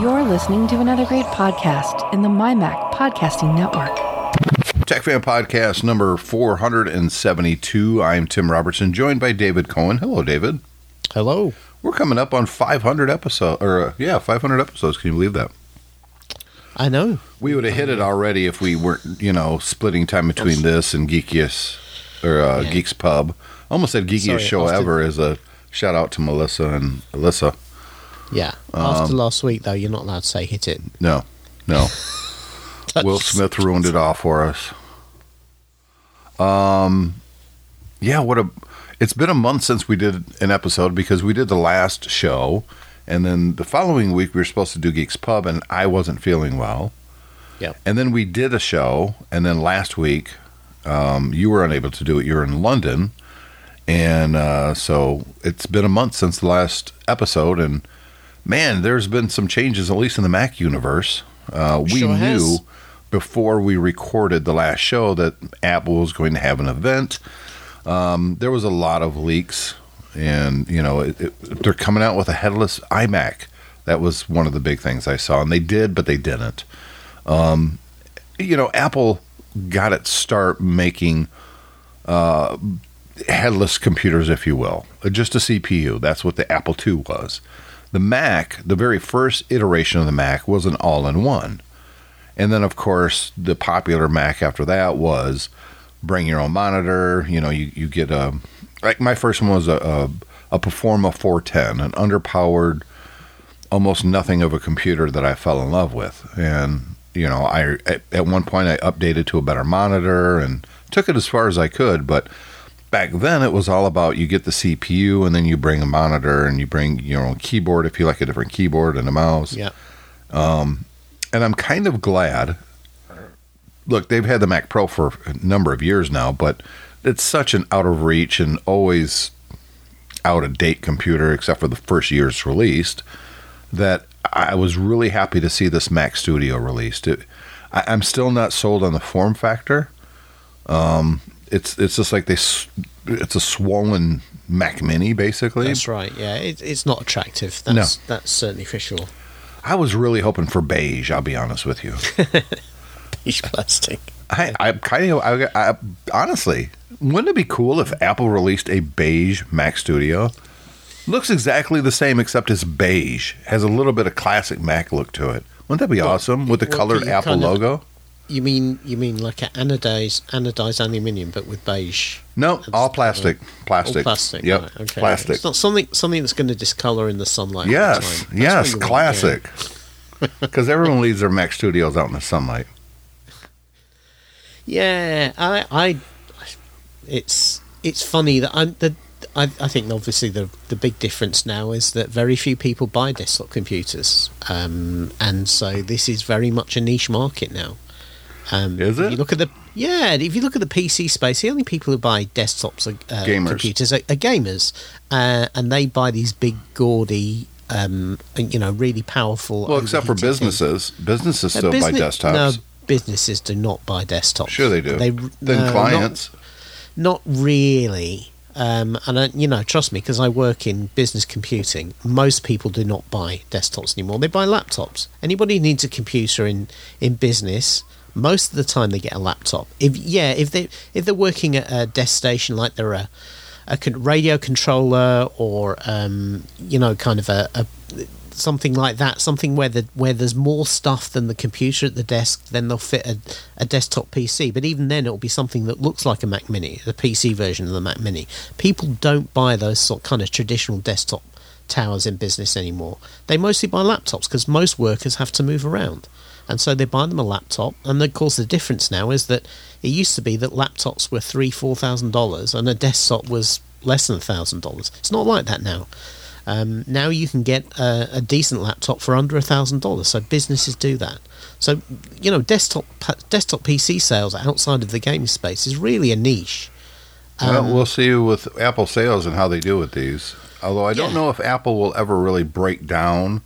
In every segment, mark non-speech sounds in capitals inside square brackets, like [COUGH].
You're listening to another great podcast in the MyMac Podcasting Network. Tech Fan Podcast number 472. I'm Tim Robertson, joined by David Cohen. Hello, David. Hello. We're coming up on 500 episodes, or uh, yeah, 500 episodes. Can you believe that? I know. We would have hit it already if we weren't, you know, splitting time between this and Geekiest or uh, Yeah. Geeks Pub. Almost said Geekiest Sorry, show ever as a shout out to Melissa and Alyssa. Yeah. Um, After last week, though, you're not allowed to say hit it. No, no. [LAUGHS] Will Smith ruined it all for us. Um, yeah, what a. It's been a month since we did an episode because we did the last show, and then the following week we were supposed to do Geeks Pub, and I wasn't feeling well. Yep. And then we did a show, and then last week um, you were unable to do it. You're in London, and uh, so it's been a month since the last episode, and man, there's been some changes, at least in the Mac universe. Uh, we Sure knew before we recorded the last show that Apple was going to have an event. Um, there was a lot of leaks, and you know it, it, they're coming out with a headless iMac. That was one of the big things I saw, and they did, but they didn't. Um, you know, Apple got its start making uh, headless computers, if you will, just a CPU. That's what the Apple II was. The Mac, the very first iteration of the Mac, was an all-in-one. And then, of course, the popular Mac after that was bring your own monitor. You know, you, you get a like my first one was a a, a Performa 410, an underpowered, almost nothing of a computer that I fell in love with. And you know, I at, at one point I updated to a better monitor and took it as far as I could, but back then it was all about you get the CPU and then you bring a monitor and you bring your own keyboard if you like a different keyboard and a mouse Yeah. and I'm kind of glad. Look, they've had the Mac Pro for a number of years now, but it's such an out of reach and always out of date computer, except for the first year's released, that I was really happy to see this Mac Studio released. It, I, I'm still not sold on the form factor. Um, it's it's just like they, it's a swollen Mac Mini basically. That's right. Yeah. It, it's not attractive. That's, that's certainly for sure. I was really hoping for beige. I'll be honest with you. [LAUGHS] Beige plastic. I, I kind of, I, I, honestly, wouldn't it be cool if Apple released a beige Mac Studio? Looks exactly the same except it's beige. Has a little bit of classic Mac look to it. Wouldn't that be awesome with the well, colored Apple kind of- logo? You mean you mean like an anodized anodized aluminium, but with beige? No, That's all plastic. Plastic. All plastic. Yep. right, okay. Plastic. It's not something something that's going to discolor in the sunlight. all the Yes. time. Yes. what you want, Classic. [LAUGHS] Because everyone leaves their Mac Studios out in the sunlight. Yeah, I, I, it's it's funny that I'm the. I, I think obviously the the big difference now is that very few people buy desktop computers, um, and so this is very much a niche market now. Um, Is If it? you look at the yeah, if you look at the PC space, the only people who buy desktops are uh, Gamers. computers are, are gamers, uh, and they buy these big gaudy, um, you know, really powerful. Well, except for overheated things. businesses. Businesses still buy desktops. No, businesses do not buy desktops. Sure they do. They, then no, not- clients. not really. Um, and I, you know, trust me, because I work in business computing. Most people do not buy desktops anymore. They buy laptops. Anybody who needs a computer in in business, most of the time they get a laptop. If yeah, if they if they're working at a desk station like they're a a radio controller or um, you know, kind of a, a something like that, something where the where there's more stuff than the computer at the desk, then they'll fit a, a desktop PC. But even then, it'll be something that looks like a Mac Mini, the PC version of the Mac Mini. People don't buy those sort kind of traditional desktop towers in business anymore. They mostly buy laptops because most workers have to move around. And so they buy them a laptop, and of course the difference now is that it used to be that laptops were three, four thousand dollars, and a desktop was less than a thousand dollars. It's not like that now. Um, now you can get a, a decent laptop for under a thousand dollars. So businesses do that. So you know, desktop desktop PC sales outside of the gaming space is really a niche. Um, well, we'll see with Apple sales and how they do with these. Although I don't Yeah. know if Apple will ever really break down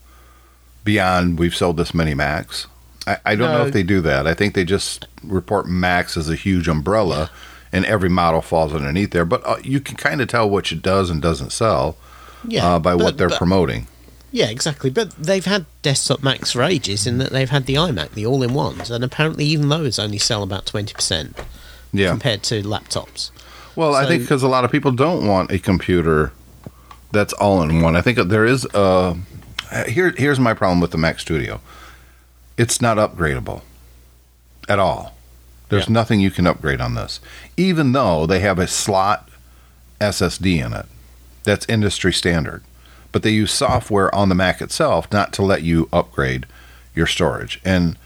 beyond we've sold this many Macs. I, I don't know if they do that. I think they just report Macs as a huge umbrella, and every model falls underneath there. But uh, you can kind of tell which it does and doesn't sell Yeah, uh, by what they're but- promoting. Yeah, exactly. But they've had desktop Macs for ages in that they've had the iMac, the all in ones, and apparently even those only sell about 20% Yeah. compared to laptops. Well, I think because a lot of people don't want a computer that's all in one. I think there is a here. Here's my problem with the Mac Studio. It's not upgradable at all. There's Yeah. nothing you can upgrade on this, even though they have a slot SSD in it. That's industry standard, but they use software on the Mac itself not to let you upgrade your storage. And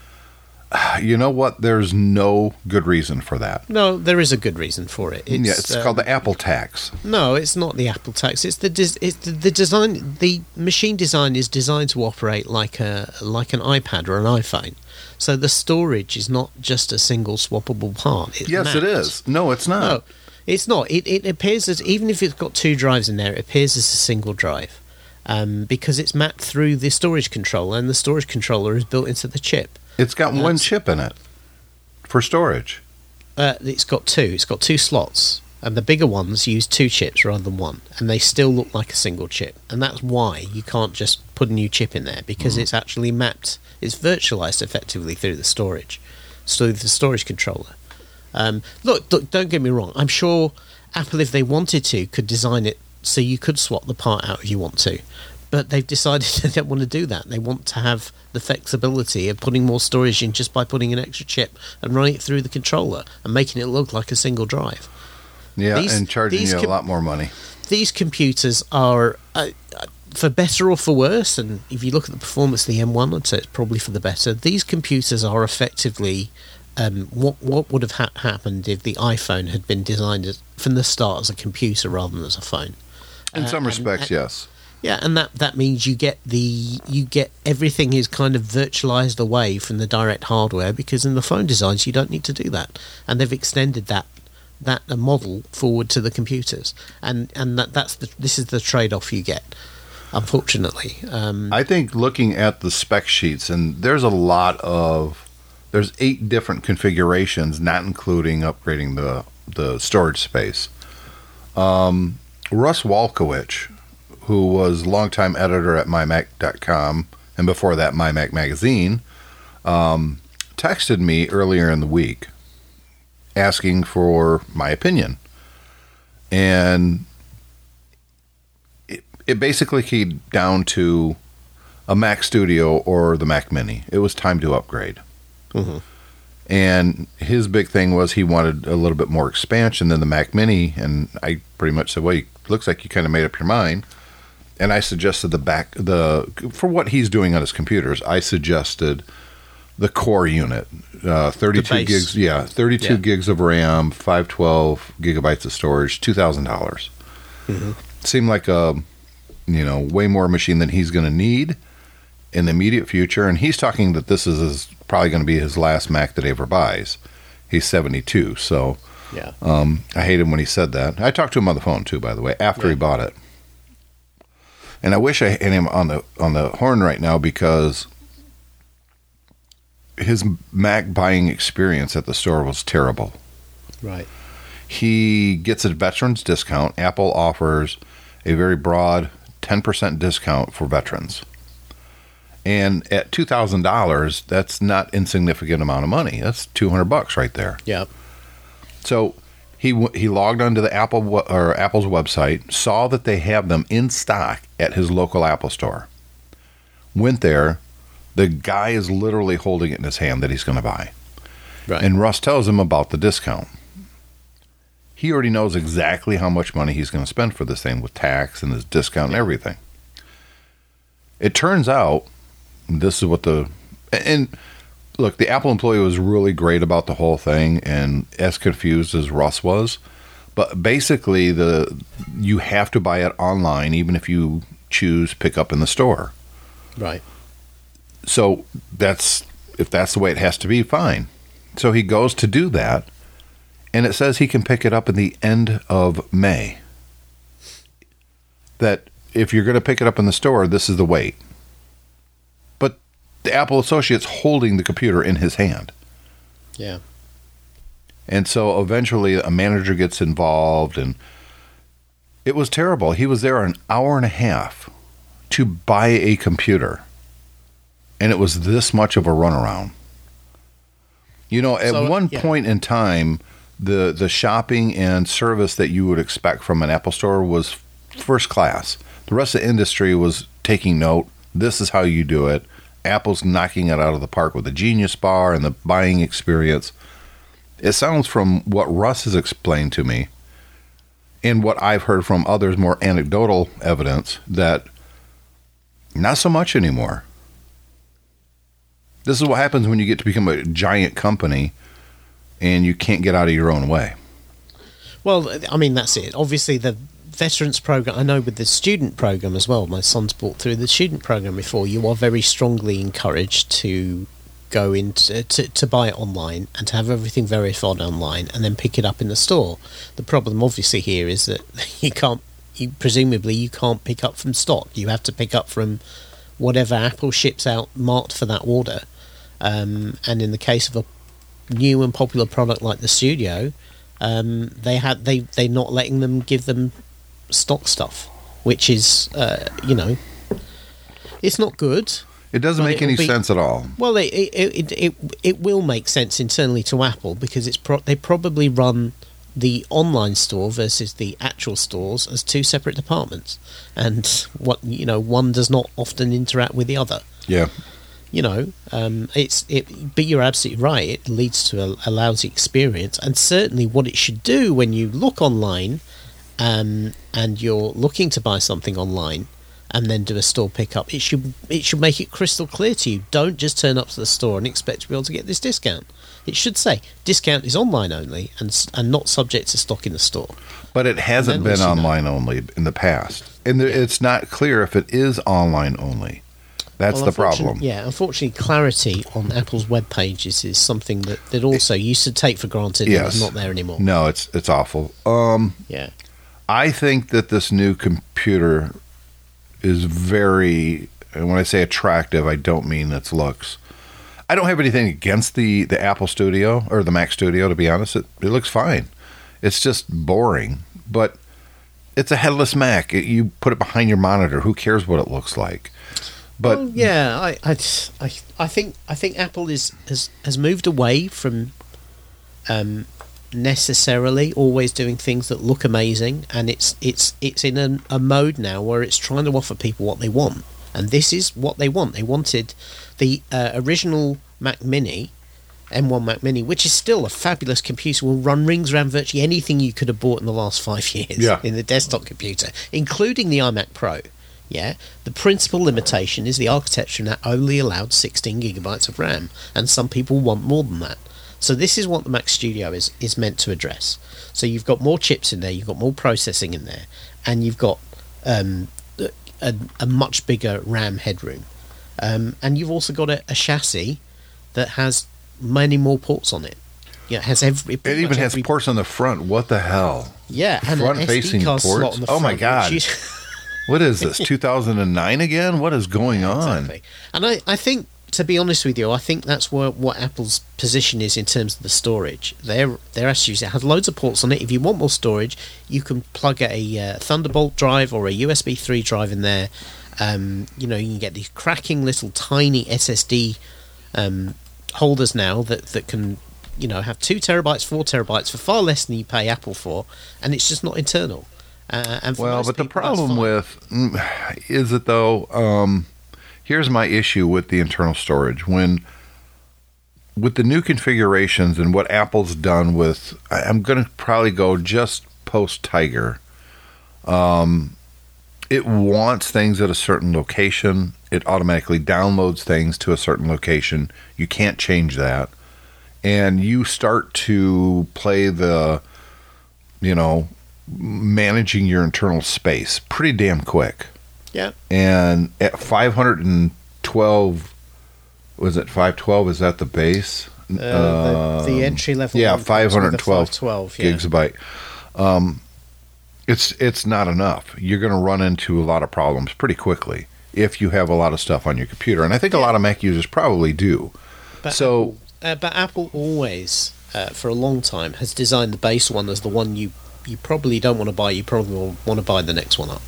you know what? There's no good reason for that. No, there is a good reason for it. It's, yeah, it's um, called the Apple tax. No, it's not the Apple tax. It's the des- it's the, the design. The machine design is designed to operate like a like an iPad or an iPhone. So the storage is not just a single swappable part. It's Yes, it mapped. is. No, it's not. No, it's not. It, it appears as even if it's got two drives in there, it appears as a single drive, um, because it's mapped through the storage controller, and the storage controller is built into the chip. It's got one chip in it for storage. Uh, it's got two. It's got two slots, and the bigger ones use two chips rather than one, and they still look like a single chip. And that's why you can't just put a new chip in there because it's actually mapped. It's virtualized effectively through the storage, through the storage controller. Um, look, look, don't get me wrong. I'm sure Apple, if they wanted to, could design it so you could swap the part out if you want to. But they've decided [LAUGHS] they don't want to do that. They want to have the flexibility of putting more storage in just by putting an extra chip and running it through the controller and making it look like a single drive. Yeah, These- and charging you a lot more money. These computers are, uh, uh, for better or for worse, and if you look at the performance of the M1, I'd say it's probably for the better. These computers are effectively um, what what would have ha- happened if the iPhone had been designed as, from the start as a computer rather than as a phone. In Uh, some respects, and- yes. Yeah, and that that means you get the you get everything is kind of virtualized away from the direct hardware because in the phone designs you don't need to do that, and they've extended that that model forward to the computers, and and that that's the this is the trade off you get, unfortunately. Um, I think looking at the spec sheets, and there's a lot of there's eight different configurations, not including upgrading the the storage space. Um, Russ Walkowicz, who was longtime editor at mymac.com and before that mymac magazine, um, texted me earlier in the week asking for my opinion, and it, it basically came down to a Mac Studio or the Mac Mini. It was time to upgrade. Mhm. And his big thing was he wanted a little bit more expansion than the Mac Mini. And I pretty much said, "Well, it looks like you kind of made up your mind." And I suggested the back the for what he's doing on his computers. I suggested the core unit, uh, thirty-two gigs. Yeah, thirty-two Yeah. gigs of RAM, five twelve gigabytes of storage, two thousand dollars. Seemed like a you know way more machine than he's going to need in the immediate future. And he's talking that this is his, probably going to be his last Mac that he ever buys. He's seventy-two, so yeah, um, I hate him when he said that. I talked to him on the phone too, by the way, after he bought it. And I wish I had him on the on the horn right now because his Mac buying experience at the store was terrible. right, He gets a veterans discount. Apple offers a very broad 10% discount for veterans. And at $2,000, that's not insignificant amount of money. That's 200 bucks right there. yeah, So he he logged onto the Apple or Apple's website, saw that they have them in stock at his local Apple store. Went there, the guy is literally holding it in his hand that he's going to buy. right, And Russ tells him about the discount. He already knows exactly how much money he's going to spend for this thing with tax and his discount and everything. It turns out, this is what the and look, the Apple employee was really great about the whole thing and as confused as Russ was. But basically, the you have to buy it online, even if you choose pick up in the store. right, So that's if that's the way it has to be, fine. So he goes to do that, and it says he can pick it up in the end of May. That if you're going to pick it up in the store, this is the wait. The Apple associate's holding the computer in his hand. yeah, And so eventually a manager gets involved and it was terrible. He was there an hour and a half to buy a computer, and it was this much of a runaround. You know, at So, one yeah. point in time, the the shopping and service that you would expect from an Apple store was first class. The rest of the industry was taking note. This is how you do it. Apple's knocking it out of the park with the Genius Bar and the buying experience. It sounds from what Russ has explained to me and what I've heard from others, more anecdotal evidence, that not so much anymore. This is what happens when you get to become a giant company and you can't get out of your own way. Well, I mean, that's it. Obviously, the veterans program, I know with the student program as well, my son's brought through the student program before, you are very strongly encouraged to go into to, to buy it online and to have everything verified online and then pick it up in the store. The problem obviously here is that [LAUGHS] you can't you presumably you can't pick up from stock. You have to pick up from whatever Apple ships out marked for that order. Um, and in the case of a new and popular product like the Studio, um, they had they they're not letting them give them stock stuff, which is uh, you know, it's not good. It doesn't make any be- sense at all. Well, it it, it it it will make sense internally to Apple because it's pro- they probably run the online store versus the actual stores as two separate departments, and what you know one does not often interact with the other Yeah. you know, um, it's it. But you're absolutely right. It leads to a, a lousy experience, and certainly what it should do when you look online, um, and you're looking to buy something online, and then do a store pickup. It should it should make it crystal clear to you. Don't just turn up to the store and expect to be able to get this discount. It should say discount is online only and and not subject to stock in the store. But it hasn't been you know. online only in the past. And there, it's not clear if it is online only. That's Well, the problem. Yeah, unfortunately, clarity on Apple's web pages is something that, that also used to take for granted and Yes. not there anymore. No, it's it's awful. Um Yeah. I think that this new computer is very and when I say attractive, I don't mean its looks. I don't have anything against the the Apple Studio or the Mac Studio to be honest. It it looks fine. It's just boring, but it's a headless Mac. It, you put it behind your monitor. Who cares what it looks like? But Well, yeah, I, I, I, I think I think Apple is has has moved away from um, necessarily always doing things that look amazing, and it's it's it's in a, a mode now where it's trying to offer people what they want, and this is what they want. They wanted the uh, original Mac Mini. M1 Mac Mini, which is still a fabulous computer, will run rings around virtually anything you could have bought in the last five [LAUGHS] years Yeah. in the desktop computer, including the iMac Pro. Yeah, the principal limitation is the architecture, that only allowed 16 gigabytes of RAM, and some people want more than that. So this is what the Mac Studio is is meant to address. So you've got more chips in there, you've got more processing in there, and you've got um, a, a much bigger RAM headroom, um, and you've also got a, a chassis that has many more ports on it. Yeah, it has every. it even has every- ports on the front. What the hell? Yeah, and an front-facing SD card slot ports? on the Oh my God. What is this? 2009 again? What is going [LAUGHS] on? Exactly. And I, I think, to be honest with you, I think that's where, what Apple's position is in terms of the storage. They're, they're actually, it has loads of ports on it. If you want more storage, you can plug a uh, Thunderbolt drive or a USB 3 drive in there. Um, you know, you can get these cracking little tiny SSD um, holders now that, that can, you know, have two terabytes, four terabytes for far less than you pay Apple for, and it's just not internal. Uh, and for Well, but the people, that's problem with mm, is it though. Um, here's my issue with the internal storage when with the new configurations and what Apple's done with. I'm going to probably go just post Tiger. Um, it wants things at a certain location. It automatically downloads things to a certain location. You can't change that, and you start to play the, you know, managing your internal space pretty damn quick. Yeah. And at 512, was it 512? Is that the base? Uh, the, the Um, entry level. yeah, one comes a 512 512, yeah. gigabyte. Um, it's it's not enough. You're going to run into a lot of problems pretty quickly if you have a lot of stuff on your computer, and I think a lot of Mac users probably do. But so Uh, but Apple always, uh, for a long time, has designed the base one as the one you you probably don't want to buy. You probably want to buy the next one up.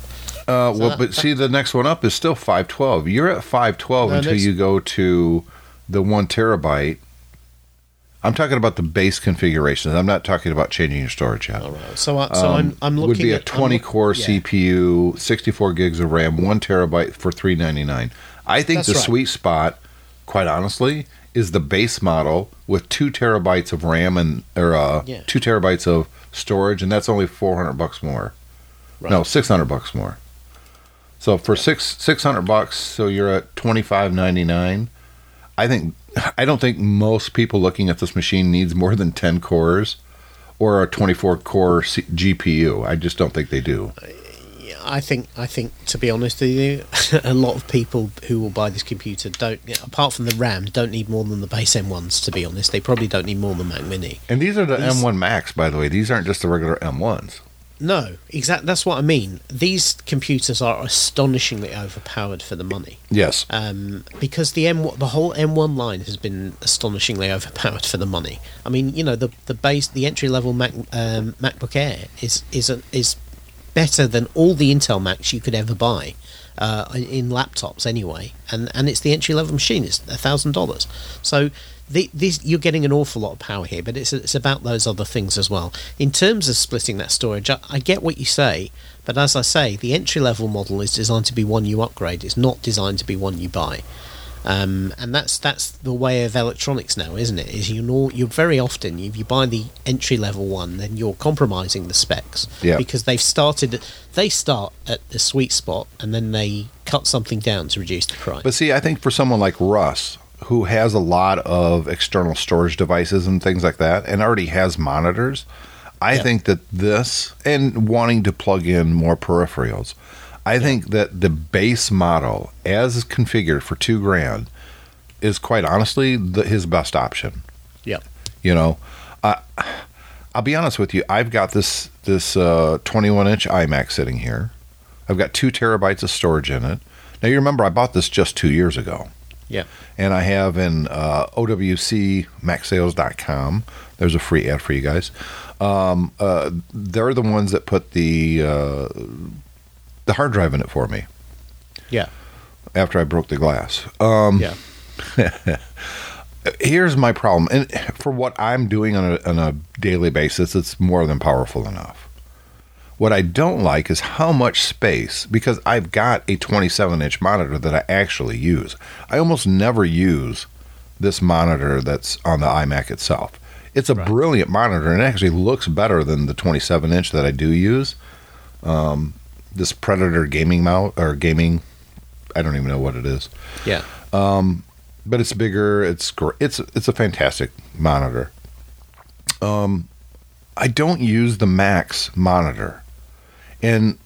Uh, well, but see, the next one up is still 512. You're at 512 No, until next- you go to the one terabyte. I'm talking about the base configurations. I'm not talking about changing your storage yet. All right. So, I, so Um, I'm I'm looking would be a at 20 look- core yeah. CPU, 64 gigs of RAM, one terabyte for 399. I think That's the right. sweet spot, quite honestly, is the base model with two terabytes of RAM and or uh, Yeah. two terabytes of storage, and that's only 400 bucks more. Right. No, 600 bucks more. So for six 600 bucks, so you're at 25.99. I think I don't think most people looking at this machine needs more than 10 cores or a 24 core C- GPU. I just don't think they do. I think I think to be honest with you, [LAUGHS] a lot of people who will buy this computer don't, apart from the RAM, don't need more than the base M1s. To be honest, they probably don't need more than Mac Mini. And these are the These- M1 Max, by the way. These aren't just the regular M1s. No, exactly. That's what I mean. These computers are astonishingly overpowered for the money. Yes. um, because the M the whole M1 line has been astonishingly [LAUGHS] overpowered for the money. I mean, you know, the the base the entry level Mac um, MacBook Air is is a, is better than all the Intel Macs you could ever buy uh, in laptops anyway, and and it's the entry level machine. It's a thousand dollars. So. The, these, you're getting an awful lot of power here, but it's it's about those other things as well. In terms of splitting that storage, I, I get what you say, but as I say, the entry level model is designed to be one you upgrade. It's not designed to be one you buy. Um, and that's that's the way of electronics now, isn't it? Is you know you very often if you buy the entry level one, then you're compromising the specs Yeah. because they've started they start at the sweet spot and then they cut something down to reduce the price. But see, I think for someone like Russ, who has a lot of external storage devices and things like that, and already has monitors, I Yeah. think that this, and wanting to plug in more peripherals, I think that the base model, as configured for two grand, is quite honestly the, his best option. Yeah. You know, I, I'll be honest with you. I've got this this uh, 21 inch iMac sitting here. I've got two terabytes of storage in it. Now you remember I bought this just two years ago, Yeah. and I have in uh, OWCMacSales.com. There's a free ad for you guys. Um, uh, they're the ones that put the uh, the hard drive in it for me Yeah. after I broke the glass. Um, Yeah. [LAUGHS] here's my problem and for what i'm doing on a, on a daily basis it's more than powerful enough what i don't like is how much space because i've got a 27 inch monitor that i actually use i almost never use this monitor that's on the imac itself it's a Right. brilliant monitor and it actually looks better than the 27 inch that i do use um, this predator gaming mount or gaming i don't even know what it is Yeah. but it's bigger. It's it's it's a fantastic monitor. Um, I don't use the Mac's monitor, and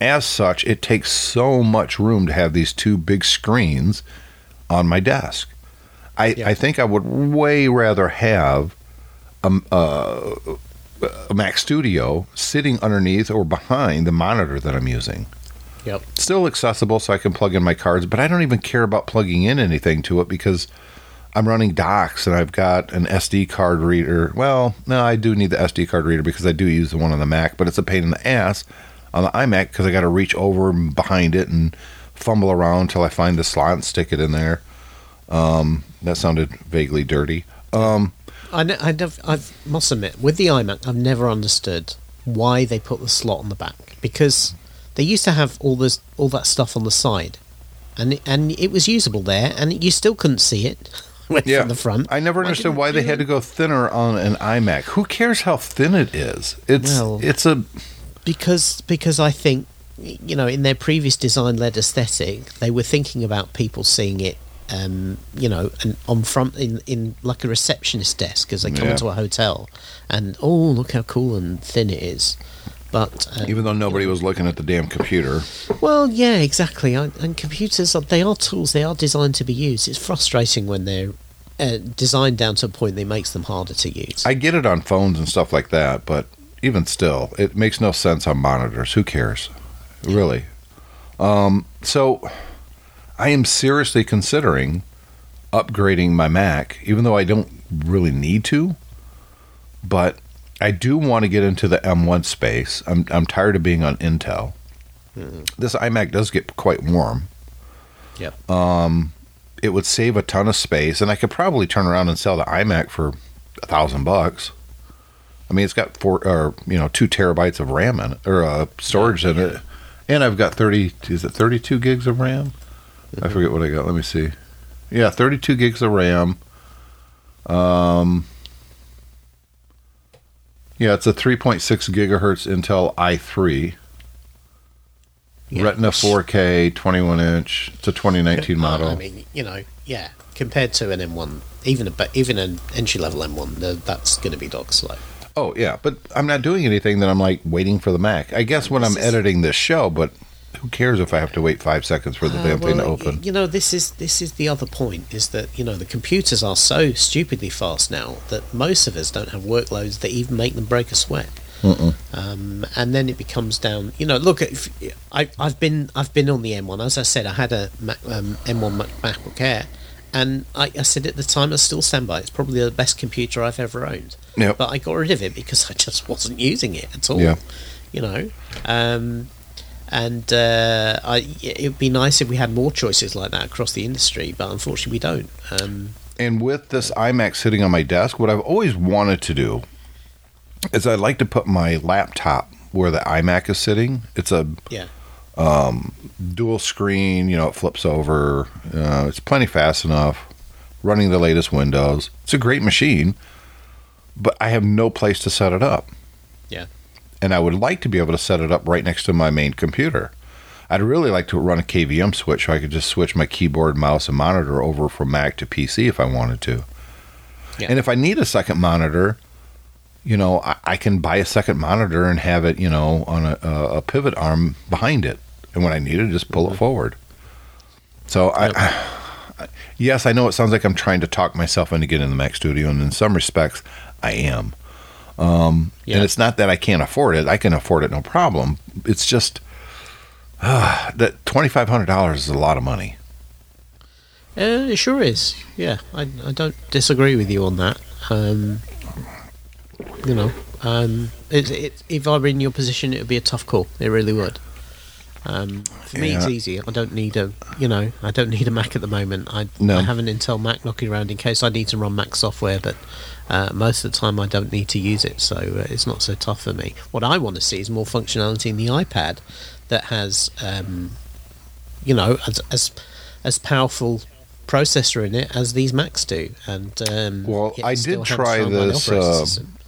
as such, it takes so much room to have these two big screens on my desk. I Yeah. I think I would way rather have a, a, uh, a Mac Studio sitting underneath or behind the monitor that I'm using Yep. still accessible so I can plug in my cards, but I don't even care about plugging in anything to it because I'm running docks and I've got an SD card reader. Well, no, I do need the SD card reader because I do use the one on the Mac, but it's a pain in the ass on the iMac because I got to reach over behind it and fumble around till I find the slot and stick it in there. Um, that sounded vaguely dirty. Um, I, ne- I nev- I must admit, with the iMac, I've never understood why they put the slot on the back because they used to have all this all that stuff on the side, and it, and it was usable there, and you still couldn't see it [LAUGHS] yeah, from the front. I never understood didn't why they had to go thinner on an iMac. Who cares how thin it is? It's Well- it's a because because I think you know in their previous design led aesthetic they were thinking about people seeing it um, you know and on front in, in like a receptionist desk as they come Yeah. into a hotel. And oh look how cool and thin it is. But um, even though nobody was looking at the damn computer. well yeah exactly. And, and computers are, they are tools they are designed to be used. It's frustrating when they're uh, designed down to a point that makes them harder to use. I get it on phones and stuff like that, but even still, it makes no sense on monitors. Who cares? Really? Um, so I am seriously considering upgrading my Mac, even though I don't really need to. But I do want to get into the M1 space. I'm I'm tired of being on Intel. this iMac does get quite warm. Yep. It would save a ton of space, and I could probably turn around and sell the iMac for a thousand bucks. I mean, it's got four or you know two terabytes of RAM in it or uh, storage in it, and I've got thirty. Is it thirty-two gigs of RAM? I forget what I got. Let me see. Yeah, thirty-two gigs of RAM. Um. Yeah, it's a 3.6 gigahertz Intel i3. Yeah. Retina 4K, 21 inch. It's a 2019 model. I mean, you know, yeah, compared to an M1, even a but even an entry level M1, the, that's going to be dog slow. Oh yeah, but I'm not doing anything that I'm like waiting for the Mac. I guess when I'm is- editing this show, but who cares if I have to wait five seconds for the Uh, damn thing to open? You know, this is this is the other point is that you know the computers are so stupidly fast now that most of us don't have workloads that even make them break a sweat. Um, and then it becomes down. You know, look, if, I, I've been I've been on the M1. As I said, I had a Mac, um, M1 Mac, MacBook Air, and I, I said at the time I still stand by. it. It's probably the best computer I've ever owned. Yep. But I got rid of it because I just wasn't using it at all. Yeah. You know. Um, and uh, I, it would be nice if we had more choices like that across the industry, but unfortunately we don't. Um, And with this iMac sitting on my desk, what I've always wanted to do is I'd like to put my laptop where the iMac is sitting. It's a yeah, dual screen, you know, it flips over. Uh, it's plenty fast enough, running the latest Windows. It's a great machine, but I have no place to set it up. yeah, and I would like to be able to set it up right next to my main computer. I'd really like to run a KVM switch so I could just switch my keyboard, mouse, and monitor over from Mac to PC if I wanted to. Yeah. And if I need a second monitor, you know, I, I can buy a second monitor and have it, you know, on a, a pivot arm behind it. And when I need it, just pull it forward. So I, [SIGHS] yes, I know it sounds like I'm trying to talk myself into getting in the Mac Studio, and in some respects, I am. Um, Yeah. And it's not that I can't afford it; I can afford it no problem. It's just uh, [SIGHS] that twenty five hundred dollars is a lot of money. uh, it sure is. Yeah, I, I don't disagree with you on that. Um, you know, um, it, it, if I were in your position, it would be a tough call. It really would. Um, for me, it's easy. I don't need a, you know, I don't need a Mac at the moment. I, No. I have an Intel Mac knocking around in case I need to run Mac software, but uh, most of the time I don't need to use it, so uh, it's not so tough for me. What I want to see is more functionality in the iPad that has, um, you know, as as, as powerful processor in it as these Macs do. And um, Well, I did try this. Uh.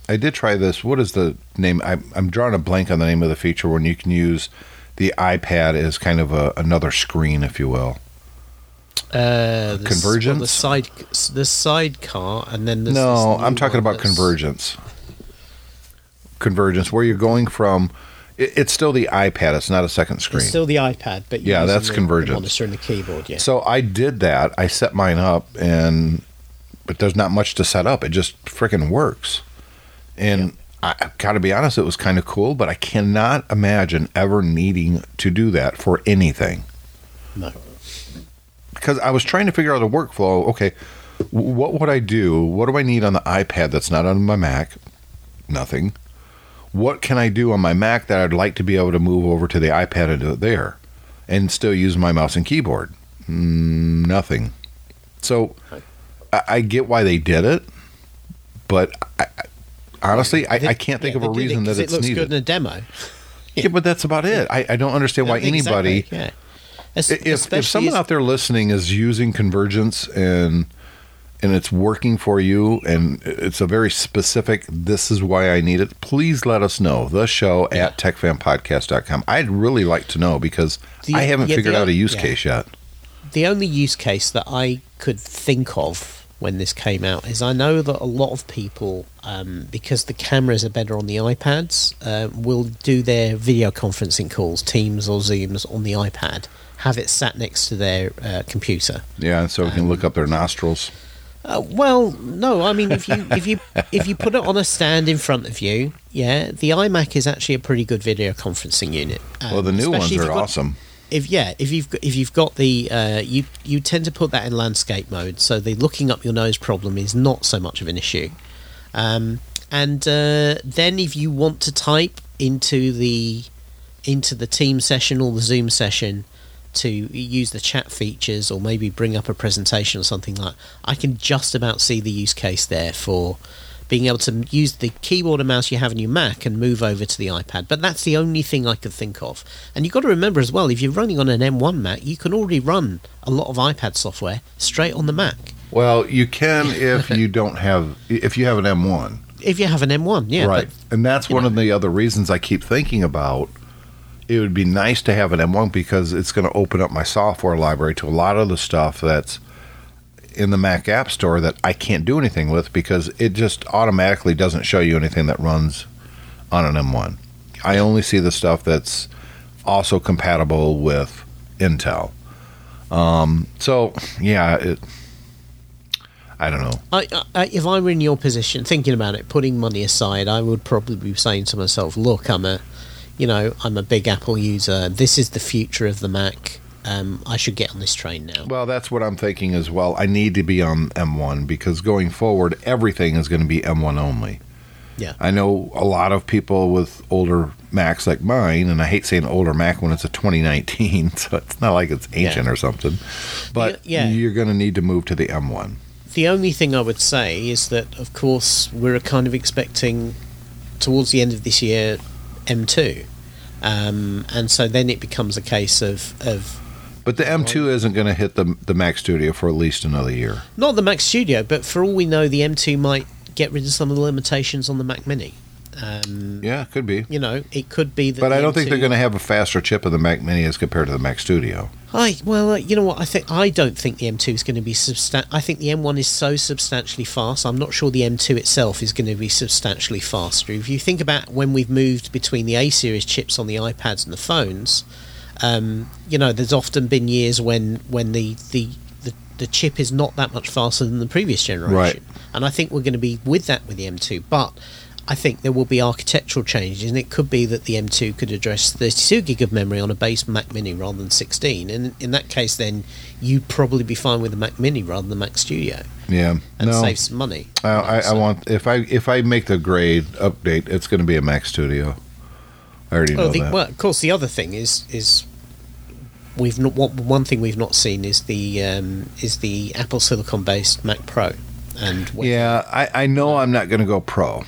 I did try this. What is the name? I, I'm drawing a blank on the name of the feature when you can use the iPad is kind of a, another screen, if you will. Uh, the, s- well, Convergence? the side, the sidecar, and then no, this I'm talking about that's- convergence. Convergence, where you're going from. It, it's still the iPad. It's not a second screen. It's still the iPad, but you're Yeah, using that's the, convergence. The monitor and the keyboard. Yeah. So I did that. I set mine up, and but there's not much to set up. It just freaking works. And I, I got to be honest, it was kind of cool, but I cannot imagine ever needing to do that for anything no. because I was trying to figure out a workflow. Okay, what would I do? What do I need on the iPad that's not on my Mac? Nothing. What can I do on my Mac that I'd like to be able to move over to the iPad and do it there, and still use my mouse and keyboard? Mm, nothing. So I, I get why they did it, but I, honestly, I, I can't think Yeah, of a reason it that it it's looks needed. good in a demo. yeah, but that's about it. I, I don't understand why anybody Exactly, yeah. Es- if, if someone out there listening is using convergence and and it's working for you and it's a very specific this is why i need it please let us know the show at techfanpodcast.com i'd really like to know because The- i haven't yeah, figured the- out a use yeah. case yet the only use case that I could think of when this came out is I know that a lot of people, um, because the cameras are better on the iPads, uh, will do their video conferencing calls, Teams or Zooms, on the iPad, have it sat next to their uh, computer. yeah so we can Um, look up their nostrils Uh, well, no, I mean if you if you if you put it on a stand in front of you, yeah, the iMac is actually a pretty good video conferencing unit. well the Um, new ones are got- awesome if yeah, if you've if you've got the uh, you you tend to put that in landscape mode, so the looking up your nose problem is not so much of an issue. Um, and uh, then if you want to type into the into the team session or the Zoom session to use the chat features or maybe bring up a presentation or something like I can just about see the use case there for being able to use the keyboard and mouse you have in your Mac and move over to the iPad. But that's the only thing I could think of. And you've got to remember as well, if you're running on an M1 Mac, you can already run a lot of iPad software straight on the Mac. Well, you can [LAUGHS] if you don't have if you have an M1. If you have an M1, yeah. right. but- and that's one know. of the other reasons I keep thinking about it would be nice to have an M1 because it's going to open up my software library to a lot of the stuff that's in the Mac App Store that I can't do anything with because it just automatically doesn't show you anything that runs on an M1. I only see the stuff that's also compatible with Intel. Um, so yeah, it, I don't know. I, I, if I were in your position, thinking about it, putting money aside, I would probably be saying to myself, "Look, I'm a, you know, I'm a big Apple user. This is the future of the Mac. Um, I should get on this train now." Well, that's what I'm thinking as well. I need to be on M1 because going forward, everything is going to be M1 only. Yeah. I know a lot of people with older Macs like mine, and I hate saying older Mac when it's a 2019, [LAUGHS] so it's not like it's ancient Yeah. or something. But Yeah, yeah. you're going to need to move to the M1. The only thing I would say is that, of course, we're kind of expecting towards the end of this year M2, um, and so then it becomes a case of of But the M2 isn't going to hit the the Mac Studio for at least another year. not the Mac Studio, but for all we know, the M2 might get rid of some of the limitations on the Mac Mini. Um, Yeah, could be. You know, it could be that. But I don't think M2 they're going to have a faster chip in the Mac Mini as compared to the Mac Studio. I well, uh, you know what? I think I don't think the M2 is going to be substan. I think the M1 is so substantially fast. I'm not sure the M2 itself is going to be substantially faster. If you think about when we've moved between the A series chips on the iPads and the phones, um, you know, there's often been years when when the the the, the chip is not that much faster than the previous generation. Right. And I think we're going to be with that with the M2, but. I think there will be architectural changes, and it could be that the M2 could address 32 gig of memory on a base Mac Mini rather than 16. And in that case, then you'd probably be fine with the Mac Mini rather than the Mac Studio, Yeah, and no. save some money. I, I, I want if I if I make the grade update, it's going to be a Mac Studio. I already know the, that. well, of course, the other thing is is we've not what one thing we've not seen is the um, is the Apple Silicon based Mac Pro, and Yeah, I, I know I'm not going to go pro.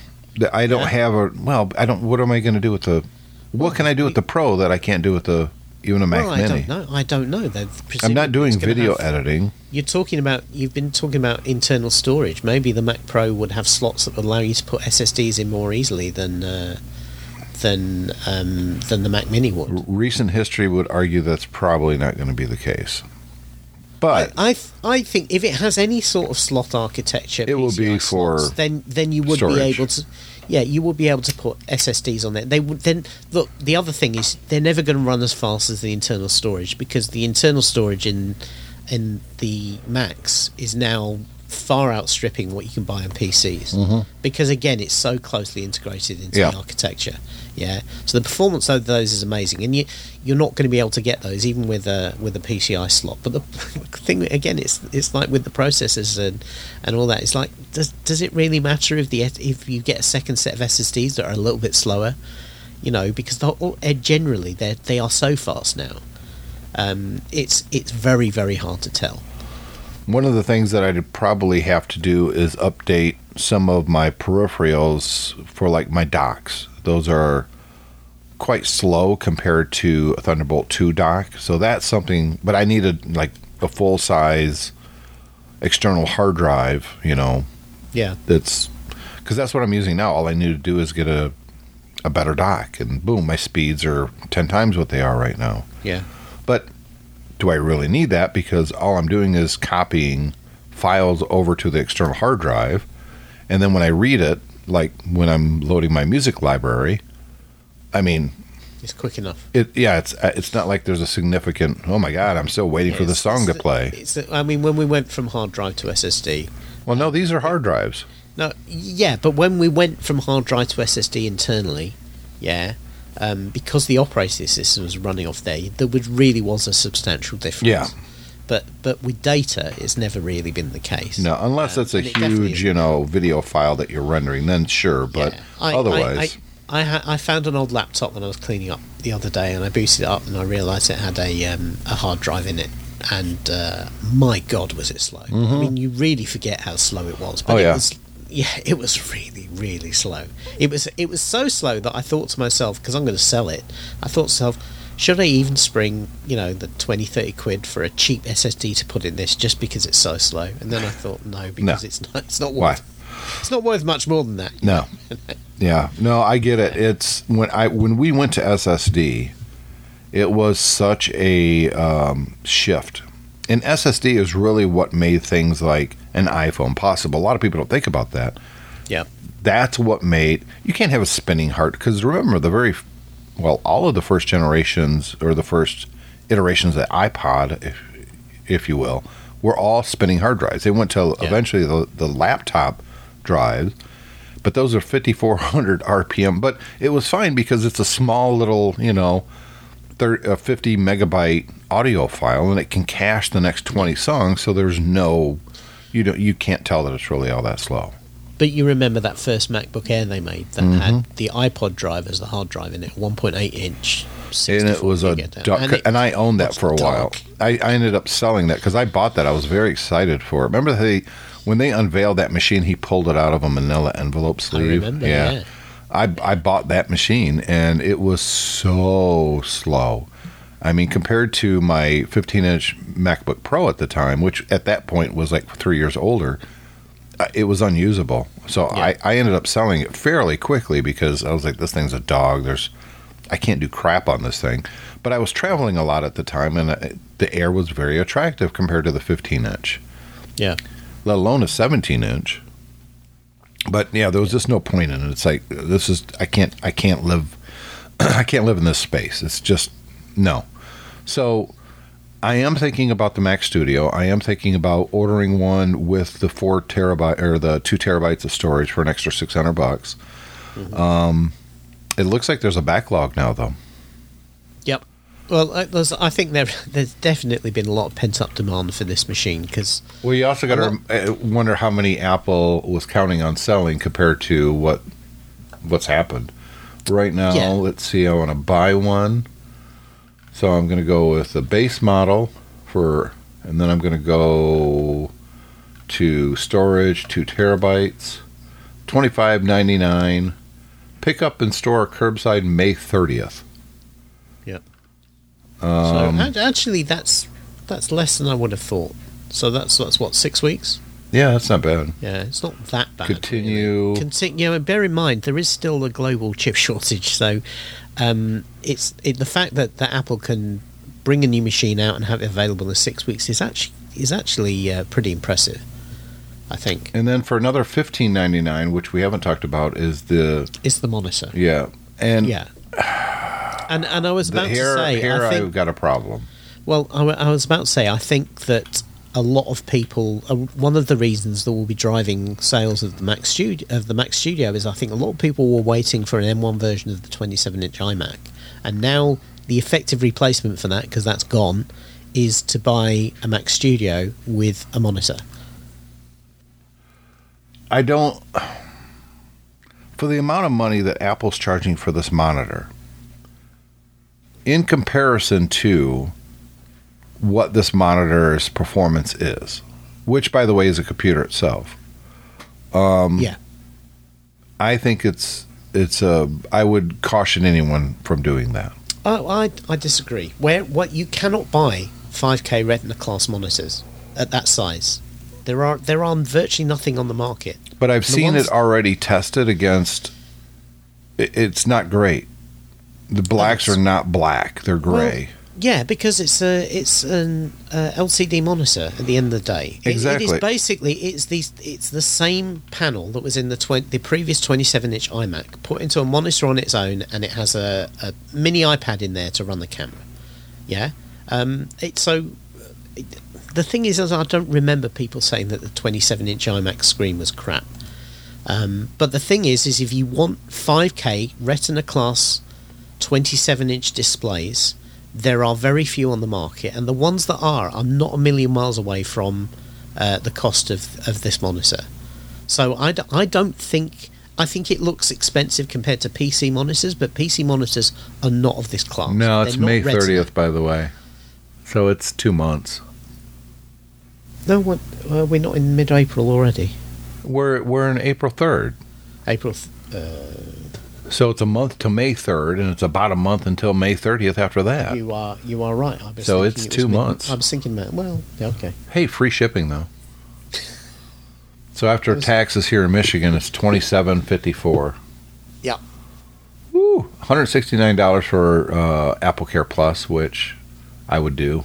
I don't Yeah. have a well. I don't. What am I going to do with the? What can I do with the pro that I can't do with the even a Mac well, I Mini? don't know. I don't know. They're I'm not doing video have- editing. You're talking about you've been talking about internal storage. Maybe the Mac Pro would have slots that would allow you to put SSDs in more easily than uh, than um, than the Mac Mini would. Recent history would argue that's probably not going to be the case. But I th- I think if it has any sort of slot architecture, It will be PCI for then then you would storage. be able to. Yeah, you would be able to put SSDs on there. They would then look. The other thing is they're never going to run as fast as the internal storage because the internal storage in in the Macs is now far outstripping what you can buy on PCs because again it's so closely integrated into Mm-hmm. Yeah. the architecture. Yeah, so the performance of those is amazing, and you you're not going to be able to get those even with a with a PCI slot. But the [LAUGHS] thing again, it's it's like with the processors and and all that. It's like does does it really matter if the if you get a second set of SSDs that are a little bit slower? You know, because eh, generally they they are so fast now. Um, it's it's very very hard to tell. One of the things that I'd probably have to do is update some of my peripherals for like my docks. Those are quite slow compared to a Thunderbolt 2 dock. So that's something, but I needed like a full size external hard drive, you know, Yeah, that's because that's what I'm using now. All I need to do is get a a better dock, and boom, my speeds are ten times what they are right now. yeah, do I really need that? Because all I'm doing is copying files over to the external hard drive, and then when I read it, like when I'm loading my music library, I mean, it's quick enough. it yeah, it's uh, it's not like there's a significant. Oh my God, I'm still waiting for the song to play. It's I mean, when we went from hard drive to SSD, Well, no, these are hard drives. No, yeah, but when we went from hard drive to SSD internally, yeah, um, because the operating system was running off there, there was, really was a substantial difference. Yeah. But but with data, it's never really been the case. No, unless Um, it's a it huge, you know, video file that you're rendering, then sure. But Yeah. I- otherwise, I, I ha- I found an old laptop when I was cleaning up the other day, and I boosted it up, and I realised it had a um, a hard drive in it, and uh, my God, was it slow! I mean, you really forget how slow it was. But Oh, it yeah. was, yeah, [LAUGHS] it was really, really slow. It was it was so slow that I thought to myself, because I'm going to sell it, I thought to myself. Should I even spring, you know, the 20, 30 quid for a cheap SSD to put in this just because it's so slow? And then I thought, no, because it's not. It's not Why? worth. It's not worth much more than that. No. [LAUGHS] Yeah, no, I get it. It's when I when we went to SSD, it was such a um, shift. And SSD is really what made things like an iPhone possible. A lot of people don't think about that. Yeah. That's what made you can't have a spinning heart because remember the very well all of the first generations or the first iterations of iPod, if if you will, were all spinning hard drives. They went to Yeah. eventually the the laptop drives but those are 5400 rpm but it was fine because it's a small little you know thir- a 50 megabyte audio file and it can cache the next 20 songs so there's no you don't you can't tell that it's really all that slow But you remember that first MacBook Air they made that Mm-hmm. had the iPod drive as the hard drive in it, 1.8 inch. and it was a down. dark, and, I owned that for a while. I, I ended up selling that because I bought that. I was very excited for it. Remember they when they unveiled that machine, he pulled it out of a Manila envelope sleeve. remember, yeah. I I bought that machine and it was so slow. I mean, compared to my 15 inch MacBook Pro at the time, which at that point was like three years older, uh, it was unusable. So Yeah. I, I ended up selling it fairly quickly because I was like, this thing's a dog. There's, I can't do crap on this thing. But I was traveling a lot at the time, and uh, the Air was very attractive compared to the 15 inch, Yeah. let alone a 17 inch. But yeah, there was just no point in it. It's like this is I can't I can't live [CLEARS THROAT] I can't live in this space. It's just no. So I am thinking about the Mac Studio. I am thinking about ordering one with the four terabyte or the two terabytes of storage for an extra six hundred bucks. Um, it looks like there's a backlog now, though. Well, I, I think there, [LAUGHS] there's definitely been a lot of pent up demand for this machine because Well, you also got to uh, wonder how many Apple was counting on selling compared to what what's happened. Right now, Yeah. let's see. I want to buy one, so I'm going to go with the base model for, and then I'm going to go to storage, two terabytes, twenty five ninety nine. Pick up and store curbside May thirtieth. Um, so actually, that's that's less than I would have thought. So that's that's what six weeks. yeah, that's not bad. Yeah, it's not that bad. Continue. Continue. and bear in mind there is still a global chip [LAUGHS] shortage, so um, it's it, the fact that, that Apple can bring a new machine out and have it available in six weeks is actually is actually uh, pretty impressive. I think And then for another fifteen ninety nine, which we haven't talked about, is the it's the monitor. yeah and Yeah. And and I was about here to say, here I think I've got a problem. Well, I, I was about to say, I think that a lot of people, uh, one of the reasons that will be driving sales of the Mac Studio of the Mac Studio is I think a lot of people were waiting for an M1 version of the 27-inch iMac, and now the effective replacement for that, because that's gone, is to buy a Mac Studio with a monitor. I don't [SIGHS] for the amount of money that Apple's charging for this monitor in comparison to what this monitor's performance is, which by the way is a computer itself. Um, yeah, I think it's it's a I would caution anyone from doing that. Oh, I, I disagree. Where what you cannot buy 5K Retina class monitors at that size. There are there are virtually nothing on the market. But I've The seen it already tested against. It's not great. The blacks are not black; they're gray. Yeah, because it's a it's an uh, LCD monitor at the end of the day. It- it Exactly. is basically it's the it's the same panel that was in the 20, the previous 27 inch iMac put into a monitor on its own, and it has a, a mini iPad in there to run the camera. Yeah, um, it so. It, the thing is, is I don't remember people saying that the 27 inch iMac screen was crap. Um, but the thing is, is if you want 5K Retina class 27 inch displays, there are very few on the market, and the ones that are are not a million miles away from uh, the cost of, of this monitor. So I, d- I don't think I think it looks expensive compared to PC monitors, but PC monitors are not of this class. No, it's May thirtieth, by the way. So it's two months. No, what, uh, we're not in mid-April already. We're we're in April third. April. Th- uh, So it's a month to May third, and it's about a month until May thirtieth after that. you are you are right. I was So it's it two mid- months. I was thinking that. Well, yeah, okay. Hey, free shipping though. So after Was- taxes here in Michigan, it's twenty seven fifty four. Yeah. Woo! One hundred sixty nine dollars for uh, Apple Care Plus, which I would do.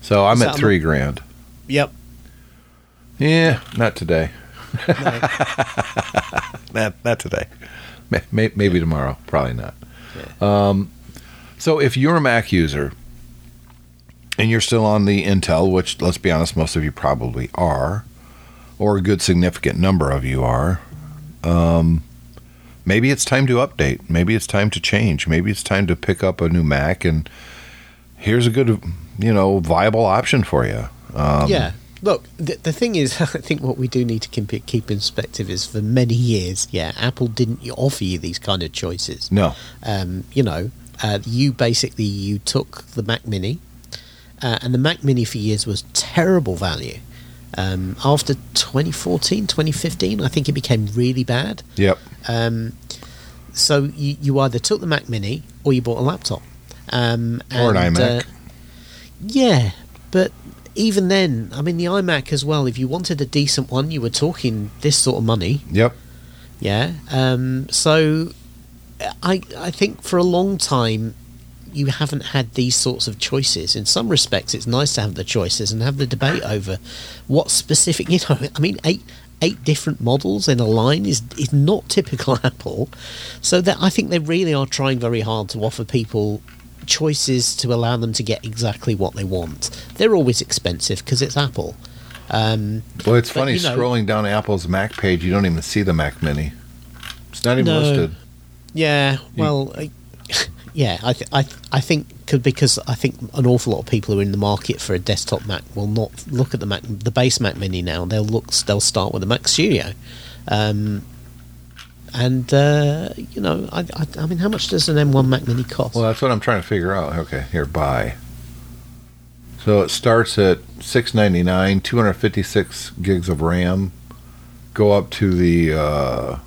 So I'm Is at a three grand. Yep. Yeah, not today. No. [LAUGHS] Not not today. May, [LAUGHS] may, maybe tomorrow. Probably not. Um, so if you're a Mac user and you're still on the Intel, which let's be honest, most of you probably are, or a good significant number of you are, um, maybe it's time to update. Maybe it's time to change. Maybe it's time to pick up a new Mac, and here's a good, you know, viable option for you. Um, yeah. Look, the, the thing is, [LAUGHS] I think what we do need to keep, keep in perspective is for many years, yeah, Apple didn't offer you these kind of choices. No. Um, you know, uh, you basically you took the Mac Mini, uh, and the Mac Mini for years was terrible value. Um, after 2014, 2015, I think it became really bad. Yep. Um, so you, you either took the Mac Mini or you bought a laptop. Um, Or an iMac. uh, yeah, but even then, I mean, the iMac as well, if you wanted a decent one, you were talking this sort of money. Yep. Yeah. Um, so I I think for a long time you haven't had these sorts of choices. In some respects, it's nice to have the choices and have the debate over what specific. [LAUGHS] You know, I mean, eight eight different models in a line is is not typical [LAUGHS] Apple. So that I think they really are trying very hard to offer people choices to allow them to get exactly what they want. They're always expensive because it's Apple. Um, Well, it's But, funny you know- scrolling down Apple's Mac page, you don't even see the Mac Mini. It's not even No. listed. Yeah, well, I, [LAUGHS] yeah, I, th- I, th- I think could because I think an awful lot of people who are in the market for a desktop Mac will not look at the Mac, the base Mac Mini now. They'll look, they'll start with the Mac Studio, um, and uh, you know, I, I, I mean, how much does an M1 Mac Mini cost? Well, that's what I'm trying to figure out. Okay, here, buy. So it starts at six ninety nine, two hundred fifty six gigs of RAM. Go up to the uh,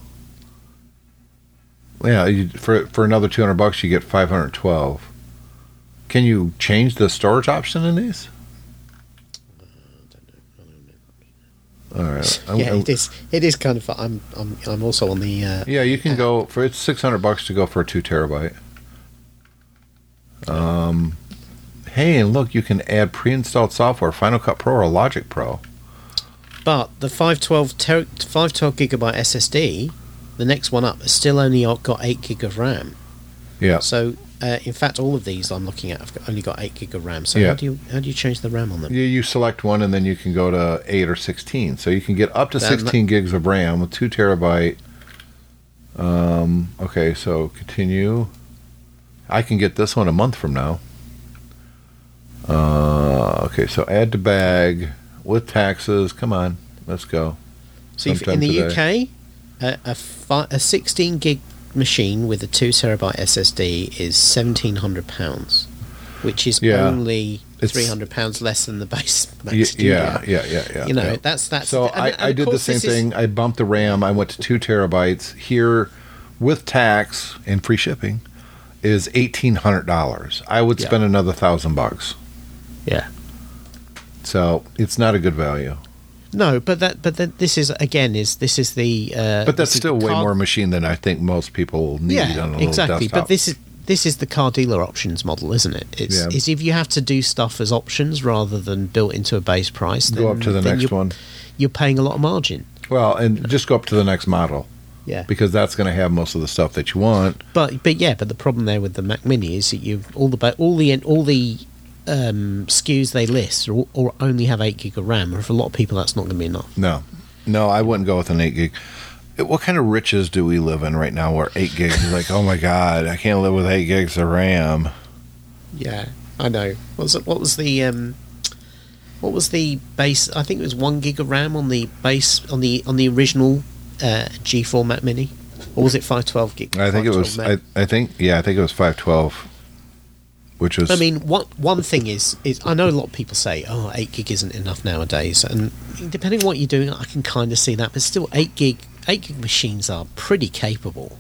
yeah, you, for for another two hundred bucks, you get five hundred twelve. Can you change the storage option in these? All right. I'm- [LAUGHS] yeah, I'm- it is. It is kind of. I'm. I'm. I'm also on the. Uh, Yeah, you can go for it's six hundred bucks to go for a two terabyte. Um, hey, and look, you can add pre-installed software, Final Cut Pro or Logic Pro. But the 512 ter- 512 gigabyte SSD, the next one up, has still only got eight gig of RAM. Yeah, So, uh, in fact, all of these I'm looking at I've got, only got eight gig of RAM. So Yeah. how do you how do you change the RAM on them? you, you select one, and then you can go to eight or sixteen. So you can get up to Then- sixteen gigs of RAM with two terabyte. Um, okay, so continue. I can get this one a month from now. Uh, okay, so add to bag with taxes. Come on, let's go. So if, in the today. UK, a, a, fi- a 16 gig machine with a two terabyte SSD is 1700 pounds, which is Yeah. only 300 pounds less than the base. [LAUGHS] Y- yeah, yeah, yeah, yeah. You know, yeah. that's that's. So and- I, and I did the same this is- thing. I bumped the RAM. I went to two terabytes. Here, with tax and free shipping, is eighteen hundred dollars. I would Yeah. spend another thousand bucks. Yeah. So it's not a good value. No, but that but that, this is again is this is the. Uh, But that's still way car- more machine than I think most people need yeah, on a little exactly. desktop. But this is this is the car dealer options model, isn't it? It's, Yeah. it's if you have to do stuff as options rather than built into a base price. go up to the next you're, one. You're paying a lot of margin. Well, and just go up to the next model Yeah. because that's going to have most of the stuff that you want. But but yeah, but the problem there with the Mac Mini is that you all the all the all the um, SKUs they list or, or only have eight gig of RAM. Or for a lot of people, that's not going to be enough. No, no, I wouldn't go with an eight gig. What kind of riches do we live in right now where eight gigs is like, oh my god, I can't live with eight gigs of RAM? Yeah, I know. What was it, what was the um, what was the base? I think it was one gig of RAM on the base on the on the original uh, G4 Mac Mini, or was it 512 gig? I think it was. I, I think yeah. I think it was five twelve, which was. I mean, one one thing is is I know a lot of people say, "Oh, eight gig isn't enough nowadays," and depending on what you're doing, I can kind of see that. But still, eight gig eight gig machines are pretty capable.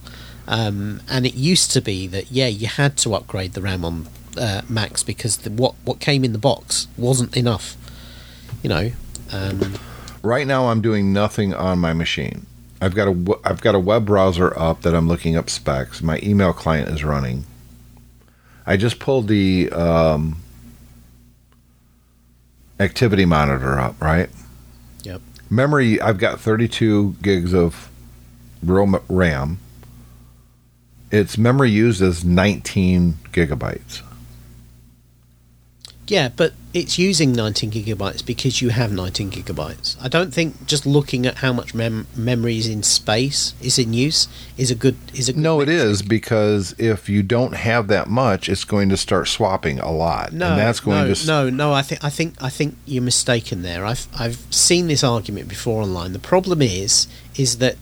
Um, and it used to be that yeah, you had to upgrade the RAM on uh, Macs because the, what what came in the box wasn't enough. You know, um, right now I'm doing nothing on my machine. I've got a I've got a web browser up that I'm looking up specs. My email client is running. I just pulled the um, activity monitor up, right? Yep. Memory I've got 32 gigs of RAM. Its memory used is 19 gigabytes. Yeah, but it's using 19 gigabytes because you have 19 gigabytes. I don't think just looking at how much mem- memory is in space is in use is a good is a good No, it metric. is because if you don't have that much, it's going to start swapping a lot, No, and that's going no, to no, no. I think I think I think you're mistaken there. I've I've seen this argument before online. The problem is is that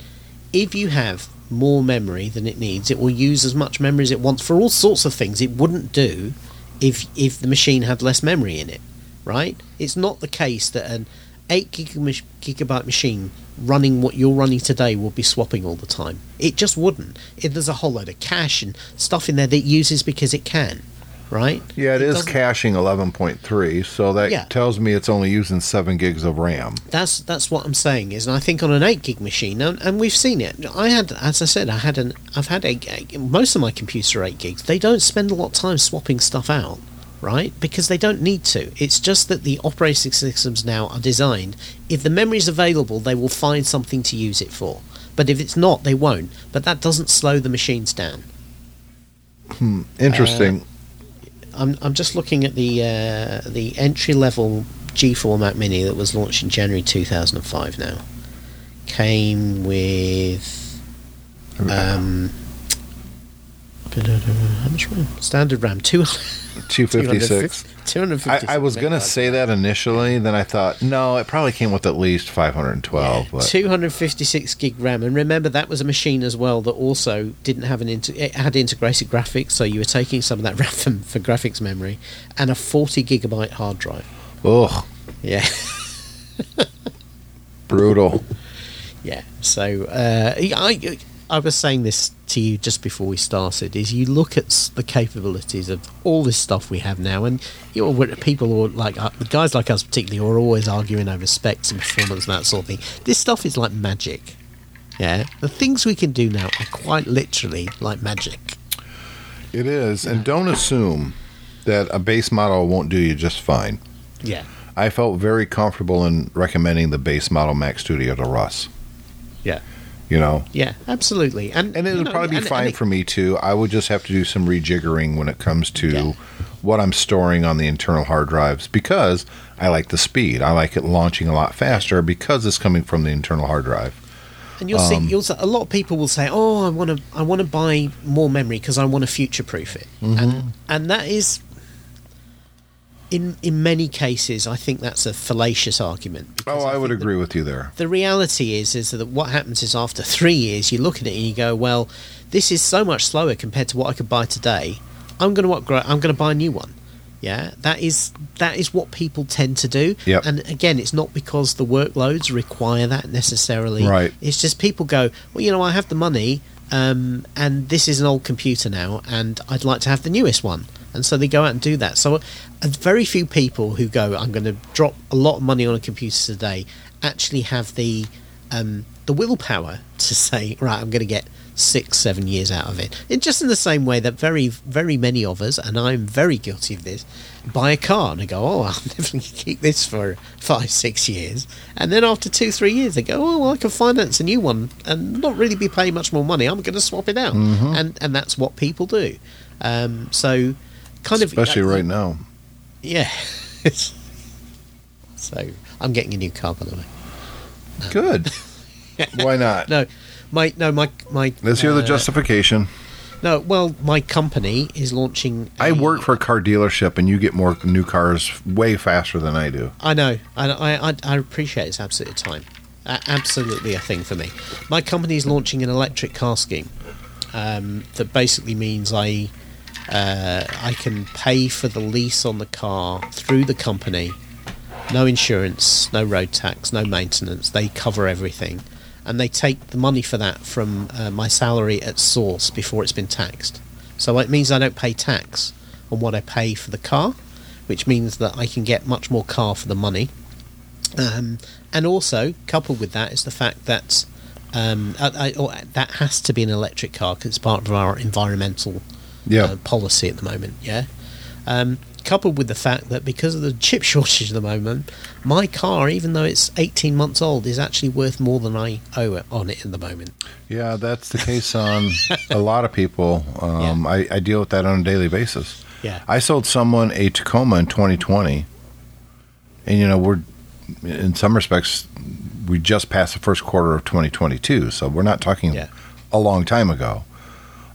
if you have more memory than it needs, it will use as much memory as it wants for all sorts of things it wouldn't do if if the machine had less memory in it. Right? It's not the case that an eight gig- gigabyte machine running what you're running today will be swapping all the time. It just wouldn't. If there's a whole load of cache and stuff in there that it uses because it can. Right? Yeah, it is caching 11.3, so that Yeah. tells me it's only using 7 gigs of RAM. That's that's what I'm saying is, and I think on an eight gig machine, and, and we've seen it. I had, as I said, I had an, I've had a, Most of my computers are eight gigs. They don't spend a lot of time swapping stuff out, right? Because they don't need to. It's just that the operating systems now are designed. If the memory is available, they will find something to use it for. But if it's not, they won't. But that doesn't slow the machines down. Hmm, interesting. I'm I'm just looking at the uh, the entry level G4 Mac Mini that was launched in January 2005. Now came with um, how much RAM? Standard RAM two 256. 256. I, I was going to say that initially, then I thought, no, it probably came with at least 512. But 256 gig RAM, and remember that was a machine as well that also didn't have an inter- it had integrated graphics, so you were taking some of that [LAUGHS] RAM for, for graphics memory, and a 40 gigabyte hard drive. ugh, Yeah. [LAUGHS] brutal. Yeah. So uh, I I was saying this to you just before we started. Is you look at the capabilities of all this stuff we have now, and you know people are like uh, guys like us particularly are always arguing over specs and performance and that sort of thing. This stuff is like magic. Yeah. The things we can do now are quite literally like magic. It is. And don't assume that a base model won't do you just fine. Yeah. I felt very comfortable in recommending the base model Mac Studio to Russ. Yeah. You know, Yeah. Absolutely. And and it would know, probably be and- fine and it- for me too. I would just have to do some rejiggering when it comes to Yeah. what I'm storing on the internal hard drives because I like the speed. I like it launching a lot faster because it's coming from the internal hard drive. And you'll see, um, you'll see, a lot of people will say, "Oh, I want to, I want to buy more memory because I want to future-proof it," mm-hmm. and and that is, in in many cases, I think that's a fallacious argument. Oh, I would think the- agree with you there. the reality is is that what happens is after three years you look at it and you go well this is so much slower compared to what i could buy today i'm going to upgrade i'm going to buy a new one yeah that is that is what people tend to do Yep. and again it's not because the workloads require that necessarily Right. it's just people go well you know i have the money um, and this is an old computer now and i'd like to have the newest one and so they go out and do that. So uh, very few people who go i'm going to drop a lot of money on a computer today actually have the um, the willpower to [LAUGHS] say right i'm going to get six seven years out of it. It just in the same way that very very many of us and i'm very guilty of this buy a car and they go oh [LAUGHS] i'll definitely keep this for five six years. And then after two three years they go oh well, i can finance a new one and not really be paying much more money. I'm going to swap it out. And and that's what people do. Um, so kind of Especially right now. yeah [LAUGHS] it's so i'm getting a new car by the way Good. [LAUGHS] Why not? no my no my my Let's hear the uh, justification. No, well, my company is launching. I a- work for a car dealership, and you get more new cars way faster than I do. I know. I I I, I appreciate it's absolute time. A- absolutely a thing for me. My company is launching an electric car scheme um, that basically means I uh, I can pay for the lease on the car through the company. No insurance, no road tax, no maintenance. They cover everything, and they take the money for that from uh, my salary at source before it's been taxed. So it means I don't pay tax on what I pay for the car, which means that I can get much more car for the money. Um, and also, coupled with that, is the fact that um, I, I, that has to be an electric car because it's part of our environmental Yeah. uh, policy at the moment. Yeah. Um, coupled with the fact that because of the chip [LAUGHS] shortage at the moment, my car, even though it's 18 months old, is actually worth more than I owe it on it at the moment. Yeah, that's the case on [LAUGHS] a lot of people. Um, I, I deal with that on a daily basis. Yeah. I sold someone a Tacoma in 2020, and you know we're in some respects we just passed the first quarter of 2022, so we're not talking Yeah. a long time ago.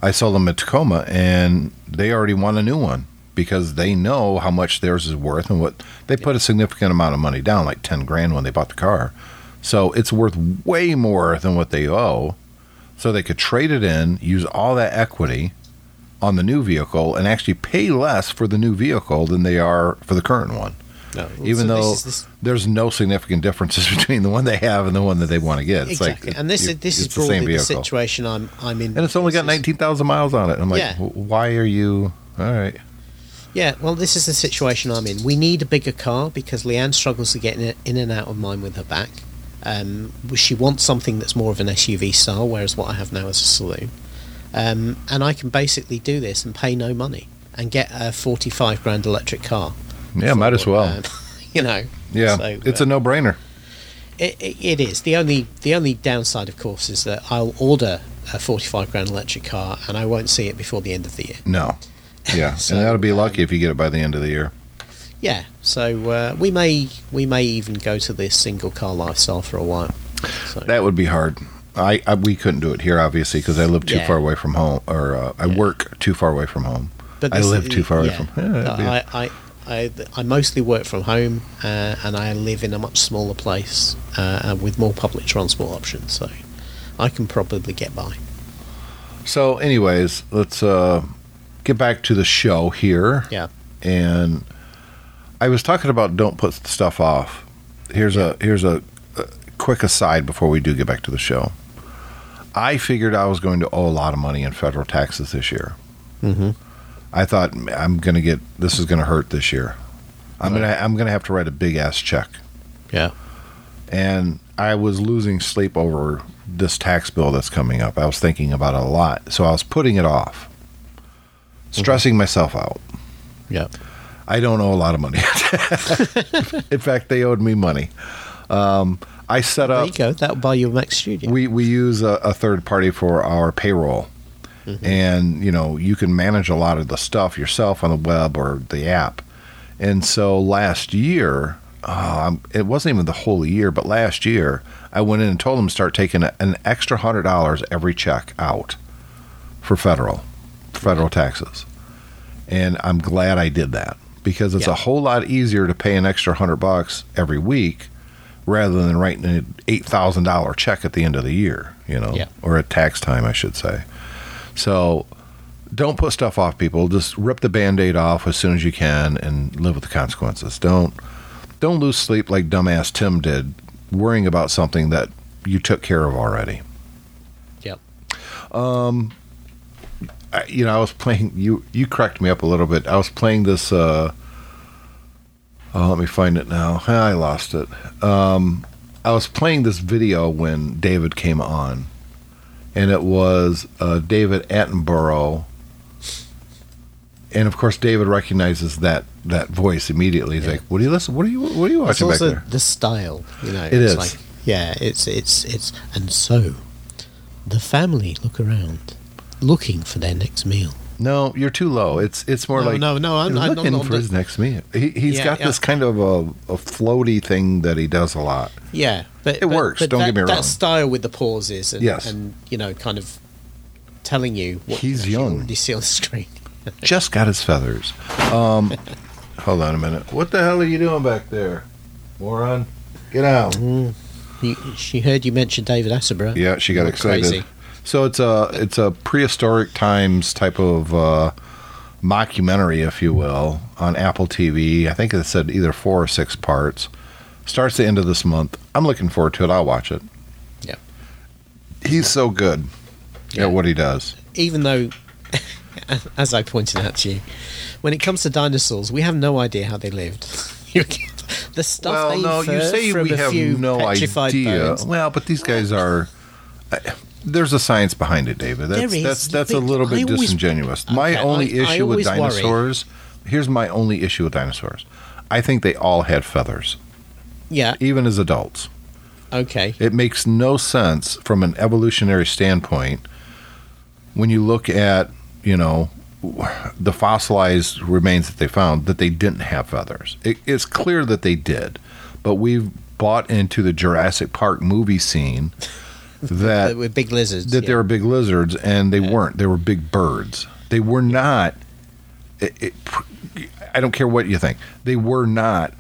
I sold them a Tacoma, and they already want a new one because they know how much theirs is worth and what they put a significant amount of money down, like 10 grand when they bought the car. So it's worth way more than what they owe. So they could trade it in, use all that equity on the new vehicle, and actually pay less for the new vehicle than they are for the current one. No, Even so this though is- this- there's no significant differences [LAUGHS] between the one they have and the one that they want to get. It's exactly, like and this you- is this it's is broadly the, vehicle. situation I'm I'm in. And it's only got 19,000 miles on it. I'm like, Yeah. Why are you? All right. Yeah, well, this is the situation I'm in. We need a bigger car because Leanne struggles to get in, in and out of mine with her back. Um, she wants something that's more of an SUV style, whereas what I have now is a saloon. Um, and I can basically do this and pay no money and get a 45 grand electric car. Yeah, might as well. Um, [LAUGHS] you know. yeah, so, it's uh, a no-brainer. It, it, it is the only the only downside, of course, is that I'll order a 45 grand electric car and I won't see it before the end of the year. No. [LAUGHS] Yeah, So, and that'll be lucky um, if you get it by the end of the year. Yeah, so uh, we may we may even go to this single car lifestyle for a while. So, That would be hard. I, I we couldn't do it here, obviously, because I live too Yeah. far away from home, or uh, I Yeah. work too far away from home. but I live too far away from. Yeah, I, I, I mostly work from home, uh, and I live in a much smaller place uh, with more public transport options, so I can probably get by. So, anyways, let's uh, get back to the show here. Yeah. And I was talking about don't put stuff off. Here's a here's a, a quick aside before we do get back to the show. I figured I was going to owe a lot of money in federal taxes this year. Mm-hmm. I thought I'm going to get this is going to hurt this year. I'm going to I'm to have to write a big ass check. Yeah. And I was losing sleep over this tax bill that's coming up. I was thinking about it a lot. So I was putting it off. Stressing myself out. Yeah. I don't owe a lot of money. [LAUGHS] In fact, they owed me money. Um, I set up. There you go. That'll buy you a Mac Studio. We we use a, a third party for our payroll, and you know you can manage a lot of the stuff yourself on the web or the app. And so last year, um, it wasn't even the whole year, but last year I went in and told them to start taking an extra hundred dollars every check out for federal federal taxes, and I'm glad I did that because it's Yeah. a whole lot easier to pay an extra hundred bucks every week rather than writing an eight thousand dollar check at the end of the year, you know, Yeah. or at tax time, I should say. So don't put stuff off, people. Just rip the band-aid off as soon as you can and live with the consequences. Don't don't lose sleep like dumbass Tim did, worrying about something that you took care of already. Yep. I, you know, I was playing. You you cracked me up a little bit. I was playing this. Uh, oh, let me find it now. Ah, I lost it. Um, I was playing this video when David came on, and it was uh, David Attenborough. And of course, David recognizes that that voice immediately. He's Yeah. like, "What are you listen? What are you? What are you It's watching back there?" the style, you know. It it's is. Like, yeah, it's it's it's and so the family look around, looking for their next meal. No, you're too low. It's it's more No, like no, no, I'm- I'm looking not- for his next meal. He, he's Yeah, got yeah. this kind of a, a floaty thing that he does a lot. Yeah, but It but- works, But don't that, get me wrong. That style with the pauses and, Yes. and you know, kind of telling you what He's you young. You see on the screen. [LAUGHS] just got his feathers. Um, [LAUGHS] hold on a minute. What the hell are you doing back there, moron? Get out. You, she heard you mention David Attenborough. Yeah, she got excited. crazy. So it's a it's a prehistoric times type of uh, mockumentary, if you will, on Apple TV. I think it said either four or six parts. Starts the end of this month. I'm looking forward to it. I'll watch it. Yeah. He's so good Yeah. at what he does. Even though, [LAUGHS] as I pointed out to you, when it comes to dinosaurs, we have no idea how they lived. [LAUGHS] The stuff well, they no, you say from we a have few no idea. bones. Well, but these guys are. I there's a science behind it, David. That's There is, that's that's a little bit always- disingenuous. my only I- I issue with always worry. dinosaurs. Here's my only issue with dinosaurs. I think they all had feathers, Yeah. even as adults. Okay. It makes no sense from an evolutionary standpoint when you look at, you know, the fossilized remains that they found that they didn't have feathers. It, it's clear that they did, but we've bought into the Jurassic Park movie scene [LAUGHS] that with big lizards. that yeah. they were big lizards and they weren't. They were big birds. They were not. It, it, I don't care what you think. They were not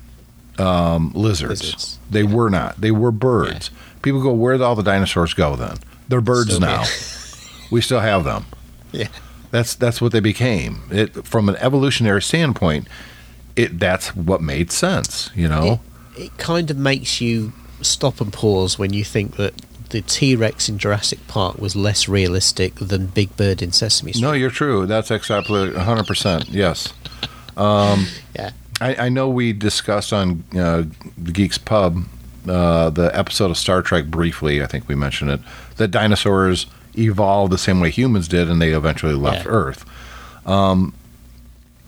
um, lizards. Lizards. They were not. They were birds. People go, where did all the dinosaurs go then? They're birds Still now. [LAUGHS] we still have them. Yeah. That's that's what they became. It from an evolutionary standpoint, it that's what made sense. You know. It, it kind of makes you stop and pause when you think that the T Rex in Jurassic Park was less realistic than Big Bird in Sesame Street. no, you're true. That's exactly 100. percent Yes. [LAUGHS] Yeah. I, I know we discussed on uh, the Geeks Pub uh, the episode of Star Trek briefly. I think we mentioned it. That dinosaurs evolved the same way humans did, and they eventually left Yeah. Earth. Um,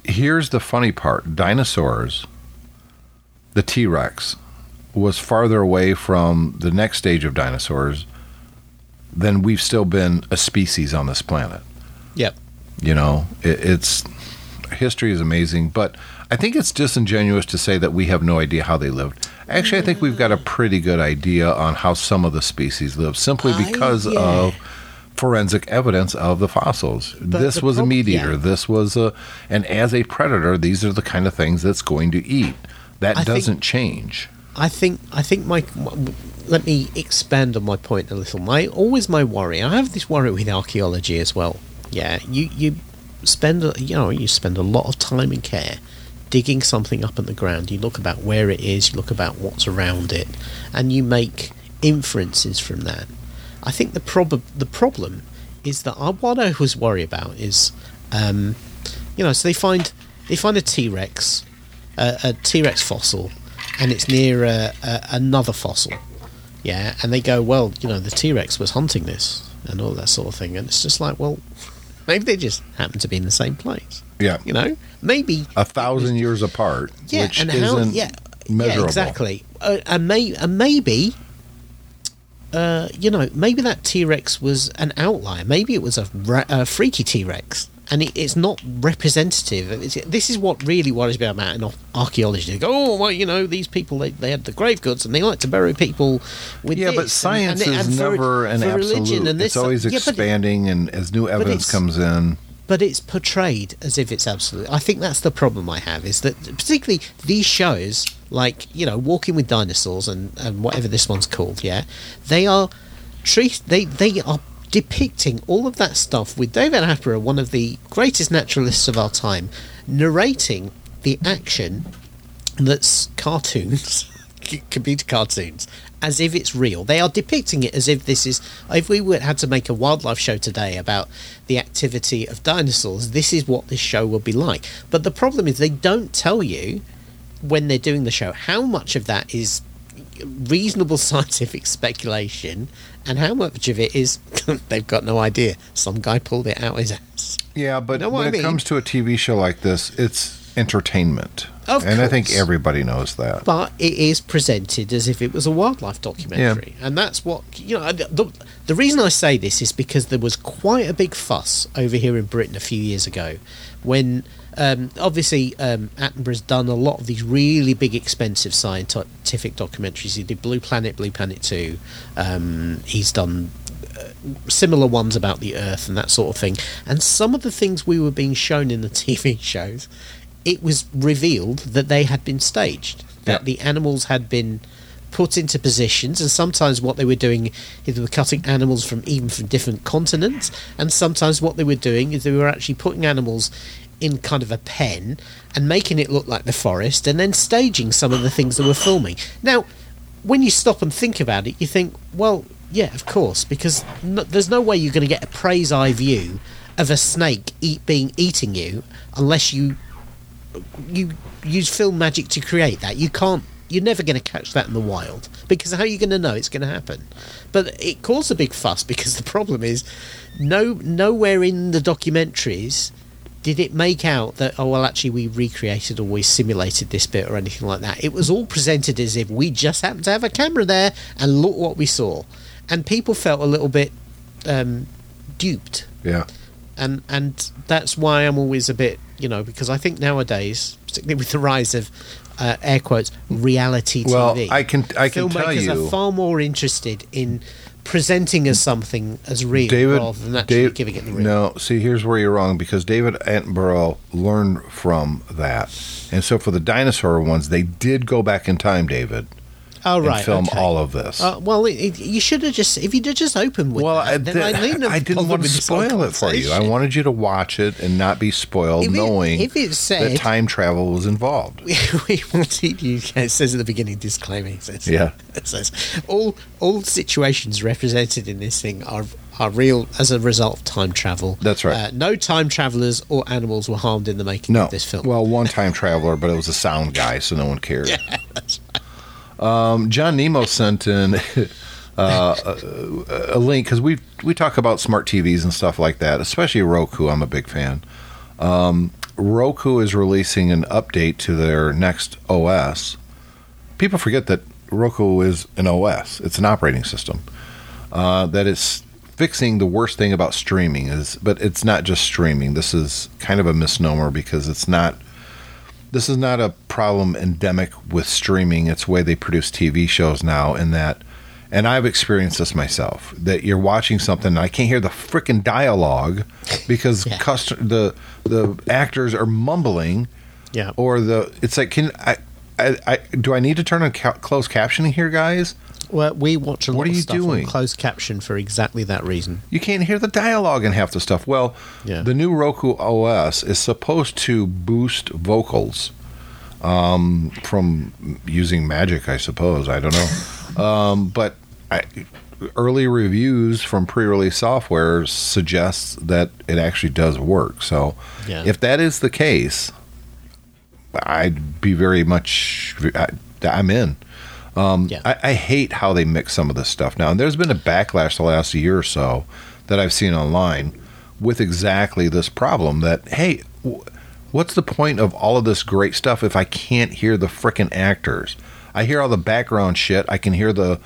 here's the funny part: dinosaurs, the T Rex, was farther away from the next stage of dinosaurs than we've still been a species on this planet. Yep. You know, it, it's history is amazing, but I think it's disingenuous to say that we have no idea how they lived. Actually, I think we've got a mm. pretty good idea on how some of the species live, simply I- because yeah. of forensic evidence of the fossils. this the was a prob- eater. yeah. This was a, and as a predator, these are the kind of things that's going to eat. That I doesn't change. I think I think my let me expand on my point a little. My always my worry. I have this worry with archaeology as well. Yeah, you you spend you know you spend a lot of time and care digging something up in the ground. You look about where it is. You look about what's around it, and you make inferences from that. I think the prob the problem is that I, what I was worried about is, um, you know, so they find they find a T Rex, a T Rex fossil, and it's near uh, uh, another fossil. Yeah, and they go, well, you know, the T Rex was hunting this and all that sort of thing, and it's just like, well, maybe they just happen to be in the same place. Yeah, You know, maybe a thousand years apart, yeah, which and isn't how? Yeah, measurable. yeah, exactly. Uh, and, may, and maybe, uh, you know, maybe that T Rex was an outlier. Maybe it was a, ra- a freaky T Rex, and it, it's not representative. It's, this is what really worries me about ar- archaeology. They go, oh, well, you know, these people they, they had the grave goods and they like to bury people with Yeah, but and- science and, is and for- never an absolute. and this, it's always yeah, expanding, and as new evidence comes in, but it's portrayed as if it's absolute. I think that's the problem I have is that particularly these shows, like you know, Walking with Dinosaurs and, and whatever this one's called, yeah, they are treat they they are depicting all of that stuff with David Attenborough, one of the greatest naturalists of our time, narrating the action that's cartoons, [LAUGHS] computer cartoons, as if it's real. They are depicting it as if this is. If we were, had to make a wildlife show today about the activity of dinosaurs, this is what this show would be like. But the problem is, they don't tell you when they're doing the show how much of that is reasonable [LAUGHS] scientific speculation and how much of it is [LAUGHS] they've got no idea. Some guy pulled it out his ass. Yeah, but know when I it comes to a TV show like this, it's entertainment. Of and I think everybody knows that. but it is presented as if it was a wildlife documentary, and that's what you know. The, the reason I say this is because there was quite a big fuss over here in Britain a few years ago when. Um, obviously, um, Attenborough's done a lot of these really big, expensive scientific documentaries. He did Blue Planet, Blue Planet Two. Um, he's done uh, similar ones about the Earth and that sort of thing. And some of the things we were being shown in the [LAUGHS] TV shows, it was revealed that they had been staged, that Yeah. the animals had been put into positions, and sometimes what they were doing is they were cutting animals from even from different continents, and sometimes what they were doing is they were actually putting animals in kind of a pen and making it look like the forest, and then staging some of the things they were filming. Now, when you stop and think about it, you think, well, yeah, of course, because no, there's no way you're going to get a prey's eye view of a snake eat, being eating you unless you you use film magic to create that. You can't. You're never going to catch that in the wild because how are you going to know it's going to happen? But it caused a big fuss [LAUGHS] because the problem is, no nowhere in the documentaries did it make out that oh well actually we recreated or we simulated this bit or anything like that. It was all presented as if we just happened to have a camera there and look what we saw, and people felt a little bit um, duped Yeah. and and that's why I'm always a bit, you know, because I think nowadays, particularly with the rise of uh, air quotes reality Well, TV, I can I can tell you, are far more interested in presenting as something as real David. rather than actually Dave, giving it the real. no, see, here's where you're wrong because David Attenborough learned from that, and so for the dinosaur ones, they did go back in time, David, oh and film okay. all of this. Uh, well, it, it, you should have just if you'd have just opened with well, that, I, then did, I, wouldn't I didn't want to with this whole spoil it for you. I wanted you to watch it and not be spoiled, If it- knowing if it that time travel was involved. [LAUGHS] we wanted you. It says at the beginning, disclaimer. It says, Yeah. [LAUGHS] It says all all situations represented in this thing are are real as a result of time travel. That's right. Uh, no time travelers or animals were harmed in the making No, of this film. well, one [LAUGHS] time traveler, but it was a sound guy, so no one cared. Um, John Nemo sent in [LAUGHS] uh, a, a link because we we talk about smart TVs and stuff like that, especially Roku. I'm a big fan. Um, Roku is releasing an update to their next OS. People forget that Roku is an OS; it's an operating system uh, that is fixing the worst thing about streaming is but it's not just streaming this is kind of a misnomer because it's not this is not a problem endemic with streaming it's the way they produce tv shows now in that and i've experienced this myself that you're watching something and i can't hear the freaking dialogue because [LAUGHS] Yeah. the the actors are mumbling yeah. or the it's like can i I, I, do I need to turn on ca- closed captioning here, guys? Well, we watch a lot What are of you stuff doing? on closed caption for exactly that reason. You can't hear the dialogue in half the stuff. Well, Yeah. the new Roku OS is supposed to boost vocals um, from using magic, I suppose. I don't know. [LAUGHS] um, but I, early reviews from pre-release software suggests that it actually does work. So, Yeah. if that is the case, I'd be very much. I, I'm in. Um, Yeah. I, I hate how they mix some of this stuff now. And there's been a backlash the last year or so that I've seen online with exactly this problem that, hey, w- what's the point of all of this great stuff if I can't hear the frickin' actors? I hear all the background shit. I can hear the,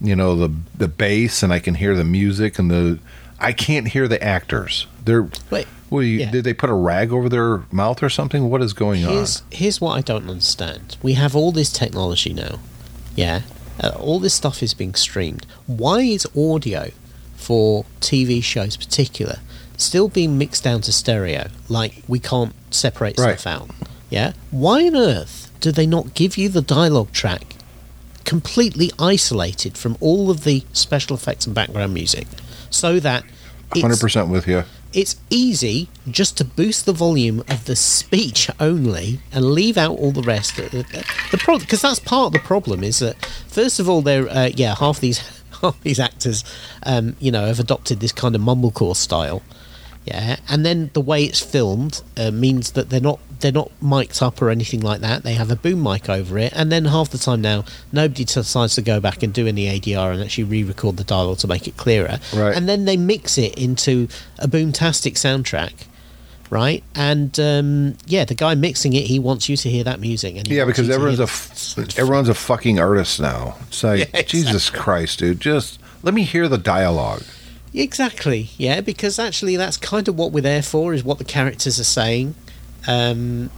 you know, the the bass and I can hear the music and the. I can't hear the actors. They're. Wait, do you, yeah. Did they put a rag over their mouth or something? What is going Here's on? here's what I don't understand. We have all this technology now. Yeah, uh, all this stuff is being streamed. Why is audio for TV shows, particular, still being mixed down to stereo? Like we can't separate Right. stuff out. Yeah. Why on earth do they not give you the dialogue track completely isolated from all of the special effects and background music, so that Hundred percent with you. It's easy just to boost the volume of the speech only and leave out all the rest. The, problem, because that's part of the problem, is that first of all, they're uh, yeah half these [LAUGHS] half these actors, um, you know, have adopted this kind of mumblecore style. Yeah, and then the way it's filmed uh, means that they're not they're not mic'd up or anything like that. They have a boom mic over it, and then half the time now, nobody decides to go back and do any ADR and actually re-record the dialogue to make it clearer. Right. And then they mix it into a boomtastic soundtrack, right? And um, yeah, the guy mixing it, he wants you to hear that music. And Yeah, because everyone's a everyone's a fucking artist now. It's like Yeah, Jesus Christ, dude. Just let me hear the dialogue. Exactly, yeah, because actually that's kind of what we're there for, is what the characters are saying. Um,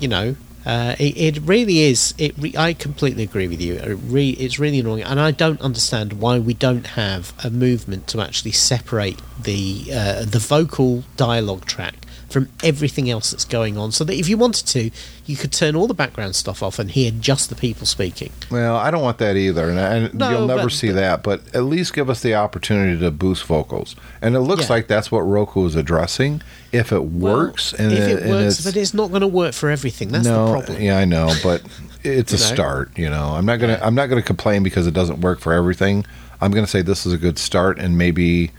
you know, uh, it, it really is. It re- I completely agree with you. It re- it's really annoying, and I don't understand why we don't have a movement to actually separate the uh, the vocal dialogue track from everything else that's going on, so that if you wanted to, you could turn all the background stuff off and hear just the people speaking. Well, I don't want that either, and, and No, you'll never but- see but- that. But at least give us the opportunity to boost vocals, and it looks Yeah. like that's what Roku is addressing. If it works, and if it, it and works, it's, but it's not going to work for everything. That's no, the problem. yeah, I know, but it's a know? start. You know, I'm not gonna I'm not gonna complain because it doesn't work for everything. I'm gonna say this is a good start, and maybe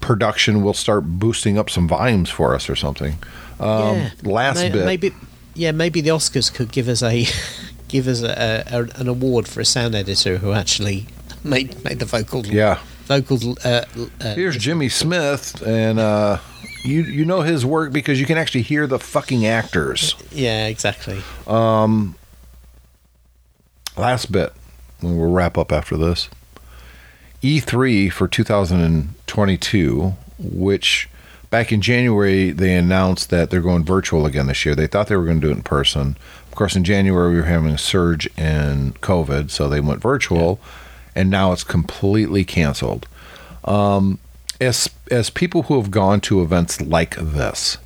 production will start boosting up some volumes for us or something. Um, yeah. Last May- bit, Maybe, yeah, maybe the Oscars could give us a [LAUGHS] give us a, a, an award for a sound editor who actually made made the vocal yeah. vocal. Uh, uh, Here's Jimmy Smith, and uh, you you know his work because you can actually hear the fucking actors. yeah, exactly. Um, Last bit, we'll wrap up after this. E3 for 2022, which back in January they announced that they're going virtual again this year. They thought they were going to do it in person. Of course, in January we were having a surge in COVID, so they went virtual, and now it's completely canceled. Um, as as people who have gone to events like this,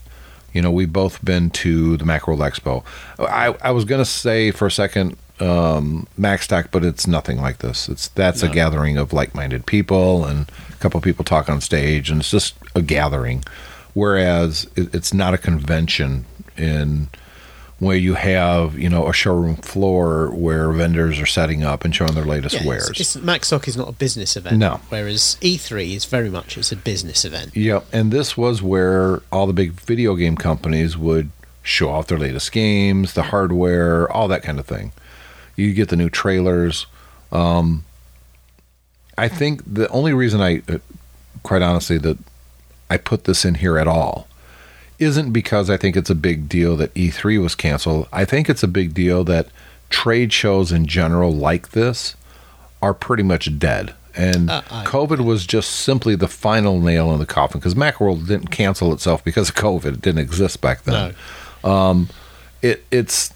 you know, we've both been to the Macworld Expo. I, I was going to say for a second um, MacStock, but it's nothing like this. It's that's a gathering of like-minded people, and a couple of people talk on stage, and it's just a gathering. Whereas it, it's not a convention in where you have you know a showroom floor where vendors are setting up and showing their latest Yeah, wares. it's, it's, MacStock is not a business event. No. Whereas E3 is very much it's a business event. Yep, and this was where all the big video game companies would show off their latest games, the hardware, all that kind of thing. You get the new trailers. Um, I think the only reason I, uh, quite honestly, that I put this in here at all isn't because I think it's a big deal that E3 was canceled. I think it's a big deal that trade shows in general like this are pretty much dead. And Uh, I- COVID was just simply the final nail in the coffin because Macworld didn't cancel itself because of COVID. It didn't exist back then No. it it's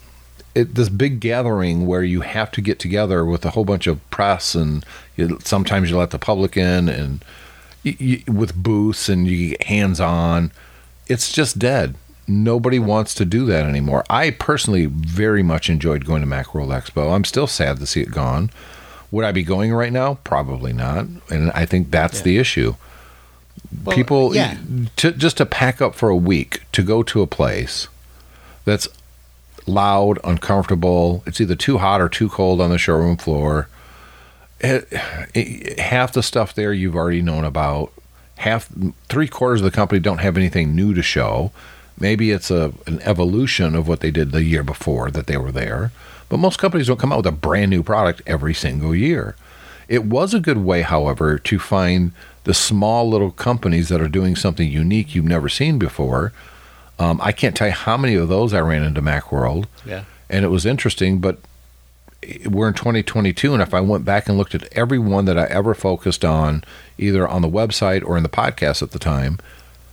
it this big gathering where you have to get together with a whole bunch of press and you, sometimes you let the public in and you, you, with booths and you get hands on. It's just dead. Nobody wants to do that anymore. I personally very much enjoyed going to macworld expo. I'm still sad to see it gone. Would i be going right now? Probably not. And i think that's Yeah. the issue. Well, people yeah. to, just to pack up for a week to go to a place that's loud, uncomfortable. It's either too hot or too cold on the showroom floor. It, it- half the stuff there you've already known about. Half, three quarters of the company don't have anything new to show. Maybe it's a an evolution of what they did the year before that they were there. But most companies don't come out with a brand new product every single year. It was a good way, however, to find the small little companies that are doing something unique you've never seen before. Um, I can't tell you how many of those I ran into Macworld, Yeah. and it was interesting. But we're in 2022, and if I went back and looked at every one that I ever focused on, either on the website or in the podcast at the time,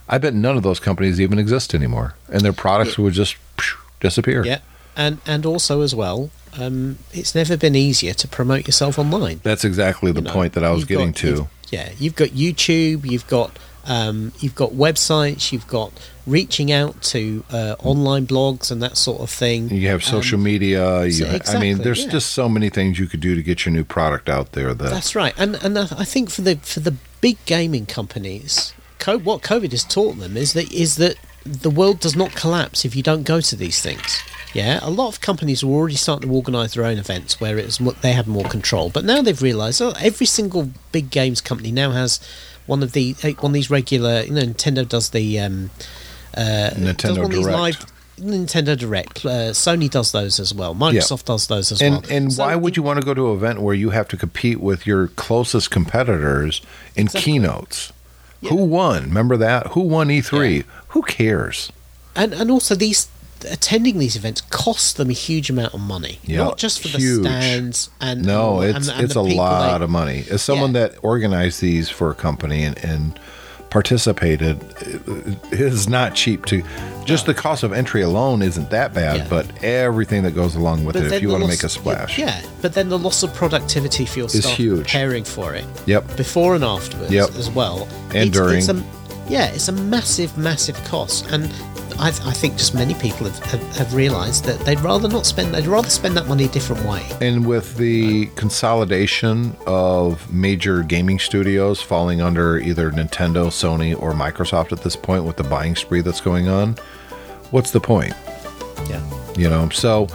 I bet none of those companies even exist anymore, and their products would just phew, disappear. Yeah. And and also as well, um, it's never been easier to promote yourself online. That's exactly the you know. point that I was getting got- to. Yeah, you've got YouTube, you've got um, you've got websites, you've got reaching out to uh, online blogs and that sort of thing. You have social Um, media. You, so I mean, there's yeah. just so many things you could do to get your new product out there. That That's right, and and I think for the for the big gaming companies, co- what COVID has taught them is that is that the world does not collapse if you don't go to these things. Yeah, a lot of companies were already starting to organise their own events where it's they had more control, but now they've realised oh, every single big games company now has one of the one of these regular. You know, Nintendo does the um, uh, Nintendo these Direct. live Nintendo Direct. Uh, Sony does those as well. Microsoft does those as and well. and So why would you want to go to an event where you have to compete with your closest competitors in Exactly. keynotes? Yeah. Who won? Remember that? Who won E3? Yeah. Who cares? and and also these attending these events costs them a huge amount of money Yeah, not just for huge. the stands and No, and, it's and it's a lot they- of money. As someone Yeah. that organized these for a company and, and participated, it- is not cheap to. Just the cost of entry alone isn't that bad, Yeah. but everything that goes along with but it, if you want to make a splash. yeah but then the loss of productivity for your Is staff huge. preparing for it Yep. before and afterwards Yep. as well And it's, during. it's a, Yeah, it's a massive, massive cost, and I, I think just many people have, have, have realised that they'd rather not spend. They'd rather spend that money a different way. And with the consolidation of major gaming studios falling under either Nintendo, Sony, or Microsoft at this point, with the buying spree that's going on, what's the point? Yeah. You know, so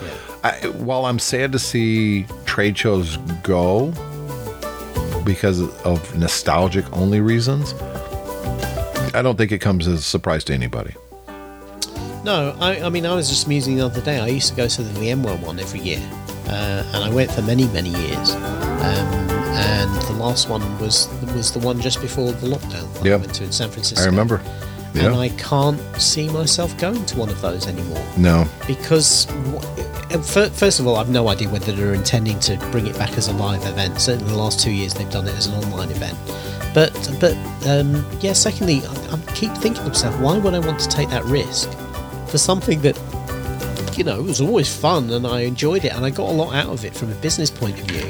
I, while I'm sad to see trade shows go because of nostalgic only reasons, I don't think it comes as a surprise to anybody. No, I, I mean, I was just musing the other day. I used to go to the VMware one every year, uh, and I went for many, many years. Um, and the last one was was the one just before the lockdown. that I Yeah. went to in San Francisco. I remember. and I can't see myself going to one of those anymore No. because, first of all, I've no idea whether they're intending to bring it back as a live event. Certainly, the last two years they've done it as an online event. But, but um, yeah. Secondly, I, I keep thinking to myself, why would I want to take that risk for something that you know, it was always fun and I enjoyed it and I got a lot out of it from a business point of view.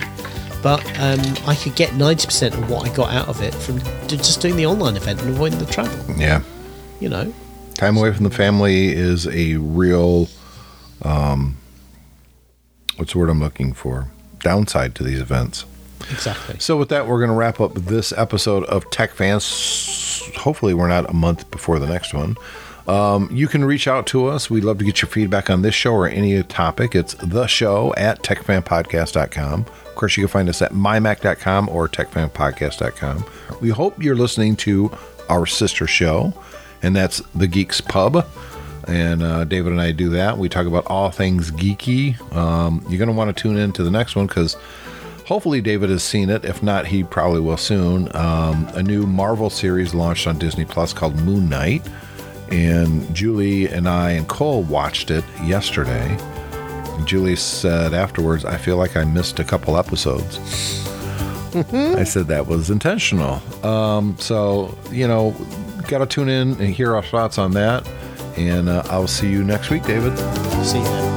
But um, I could get 90% of what I got out of it from just doing the online event and avoiding the travel, Yeah. you know? Time away from the family is a real, um, what's the word I'm looking for? Downside to these events. Exactly. So, with that, we're going to wrap up this episode of Tech Fans. Hopefully, we're not a month before the next one. Um, you can reach out to us. We'd love to get your feedback on this show or any topic. It's the show at techfanpodcast.com. Of course, you can find us at mymac.com or techfanpodcast.com. We hope you're listening to our sister show, and that's The Geeks Pub. And uh, David and I do that. We talk about all things geeky. Um, you're going to want to tune in to the next one because hopefully David has seen it. If not, he probably will soon. Um, a new Marvel series launched on Disney Plus called Moon Knight. And Julie and I and Cole watched it yesterday. Julie said afterwards, I feel like I missed a couple episodes. [LAUGHS] I said that was intentional. Um, so, you know, got to tune in and hear our thoughts on that. And uh, I'll see you next week, David. See you.